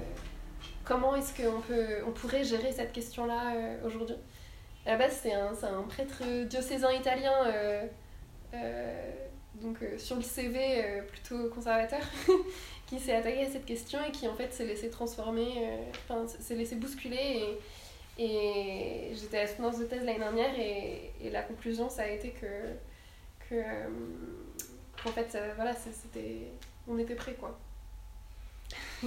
comment est-ce qu'on on pourrait gérer cette question-là aujourd'hui? À la base, c'est un, un prêtre diocésain italien, donc sur le CV plutôt conservateur, qui s'est attaqué à cette question et qui en fait s'est laissé transformer, enfin s'est laissé bousculer. Et, j'étais à la soutenance de thèse l'année dernière et, et la conclusion, ça a été que, que qu'en fait, euh, voilà, c'était, on était prêts quoi.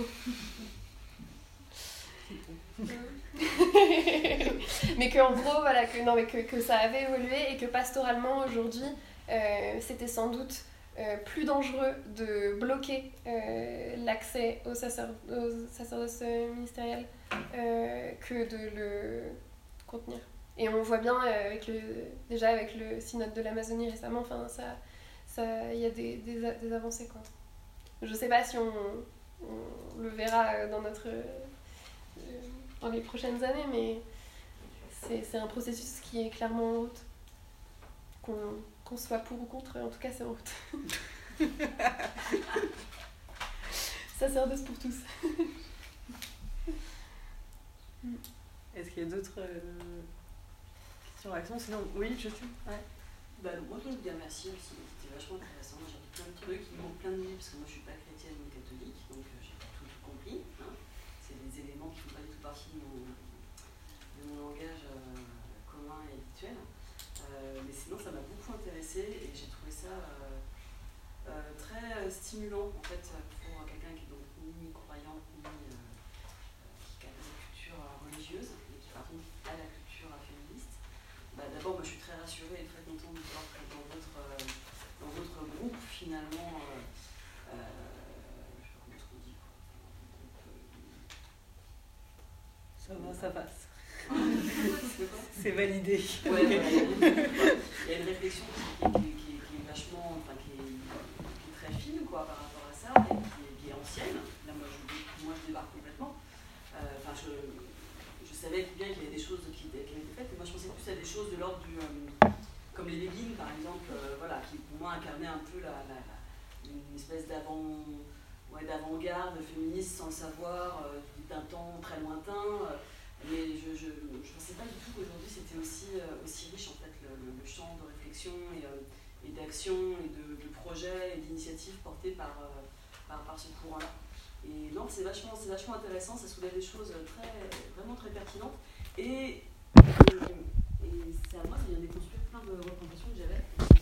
mais qu'en gros, voilà, que, non, mais que, que ça avait évolué et que pastoralement aujourd'hui, euh, c'était sans doute euh, plus dangereux de bloquer euh, l'accès au, sacer- au sacerdoce ministériel que de le contenir. Et on voit bien avec le, déjà avec le synode de l'Amazonie récemment, enfin ça, ça, il y a des, des, avancées quoi. Je sais pas si on, on le verra euh, dans notre euh, dans les prochaines années, mais c'est c'est un processus qui est clairement en route. Qu'on qu'on soit pour ou contre, en tout cas, c'est en route. Sacerdoce pour tous. Est-ce qu'il y a d'autres euh, questions, réactions? Sinon, oui, je suis. Ouais. Bah, moi, je veux dire merci aussi, vachement intéressant. J'ai appris plein de trucs, il manque plein de livres parce que moi je suis pas chrétienne ni catholique, donc euh, j'ai pas tout, compris. hein. C'est des éléments qui font pas du tout partie de mon, de mon langage euh, commun et habituel. Euh, mais sinon, ça m'a beaucoup intéressé et j'ai trouvé ça très stimulant en fait pour quelqu'un qui est donc ni croyant ni euh, qui a des cultures euh, religieuses et qui par contre a la culture euh, féministe. Bah, D'abord, moi, je suis très rassurée et très contente de voir que dans votre, euh, dans votre groupe, finalement, euh, euh, je sais pas comment on dit, quoi. Ça passe. C'est quoi C'est validé. Ouais, ouais, il y a une- réflexion qui, qui- qui- qui est vachement, enfin, qui est, qui est très fine quoi, par rapport à ça, et qui est, ancienne. Là, moi, je, moi, je débarque complètement. Euh, Enfin, je, je savais bien qu'il y avait des choses qui, avaient été faites, mais moi, je pensais plus à des choses de l'ordre du, euh, comme les leggings, par exemple, euh, voilà, qui pour moi incarnaient un peu la, la- la- une espèce d'avant, ouais, d'avant-garde féministe sans le savoir, d'un temps très lointain. Mais je ne pensais pas du tout qu'aujourd'hui c'était aussi, euh, aussi riche en fait le, champ de réflexion et, euh, et d'action et de, de projets et d'initiatives portées par, euh, par, par ce courant-là. Et non, c'est vachement, vachement intéressant, ça soulève des choses très, vraiment très pertinentes. Et, et, c'est à moi, ça vient déconstruire plein de représentations que j'avais.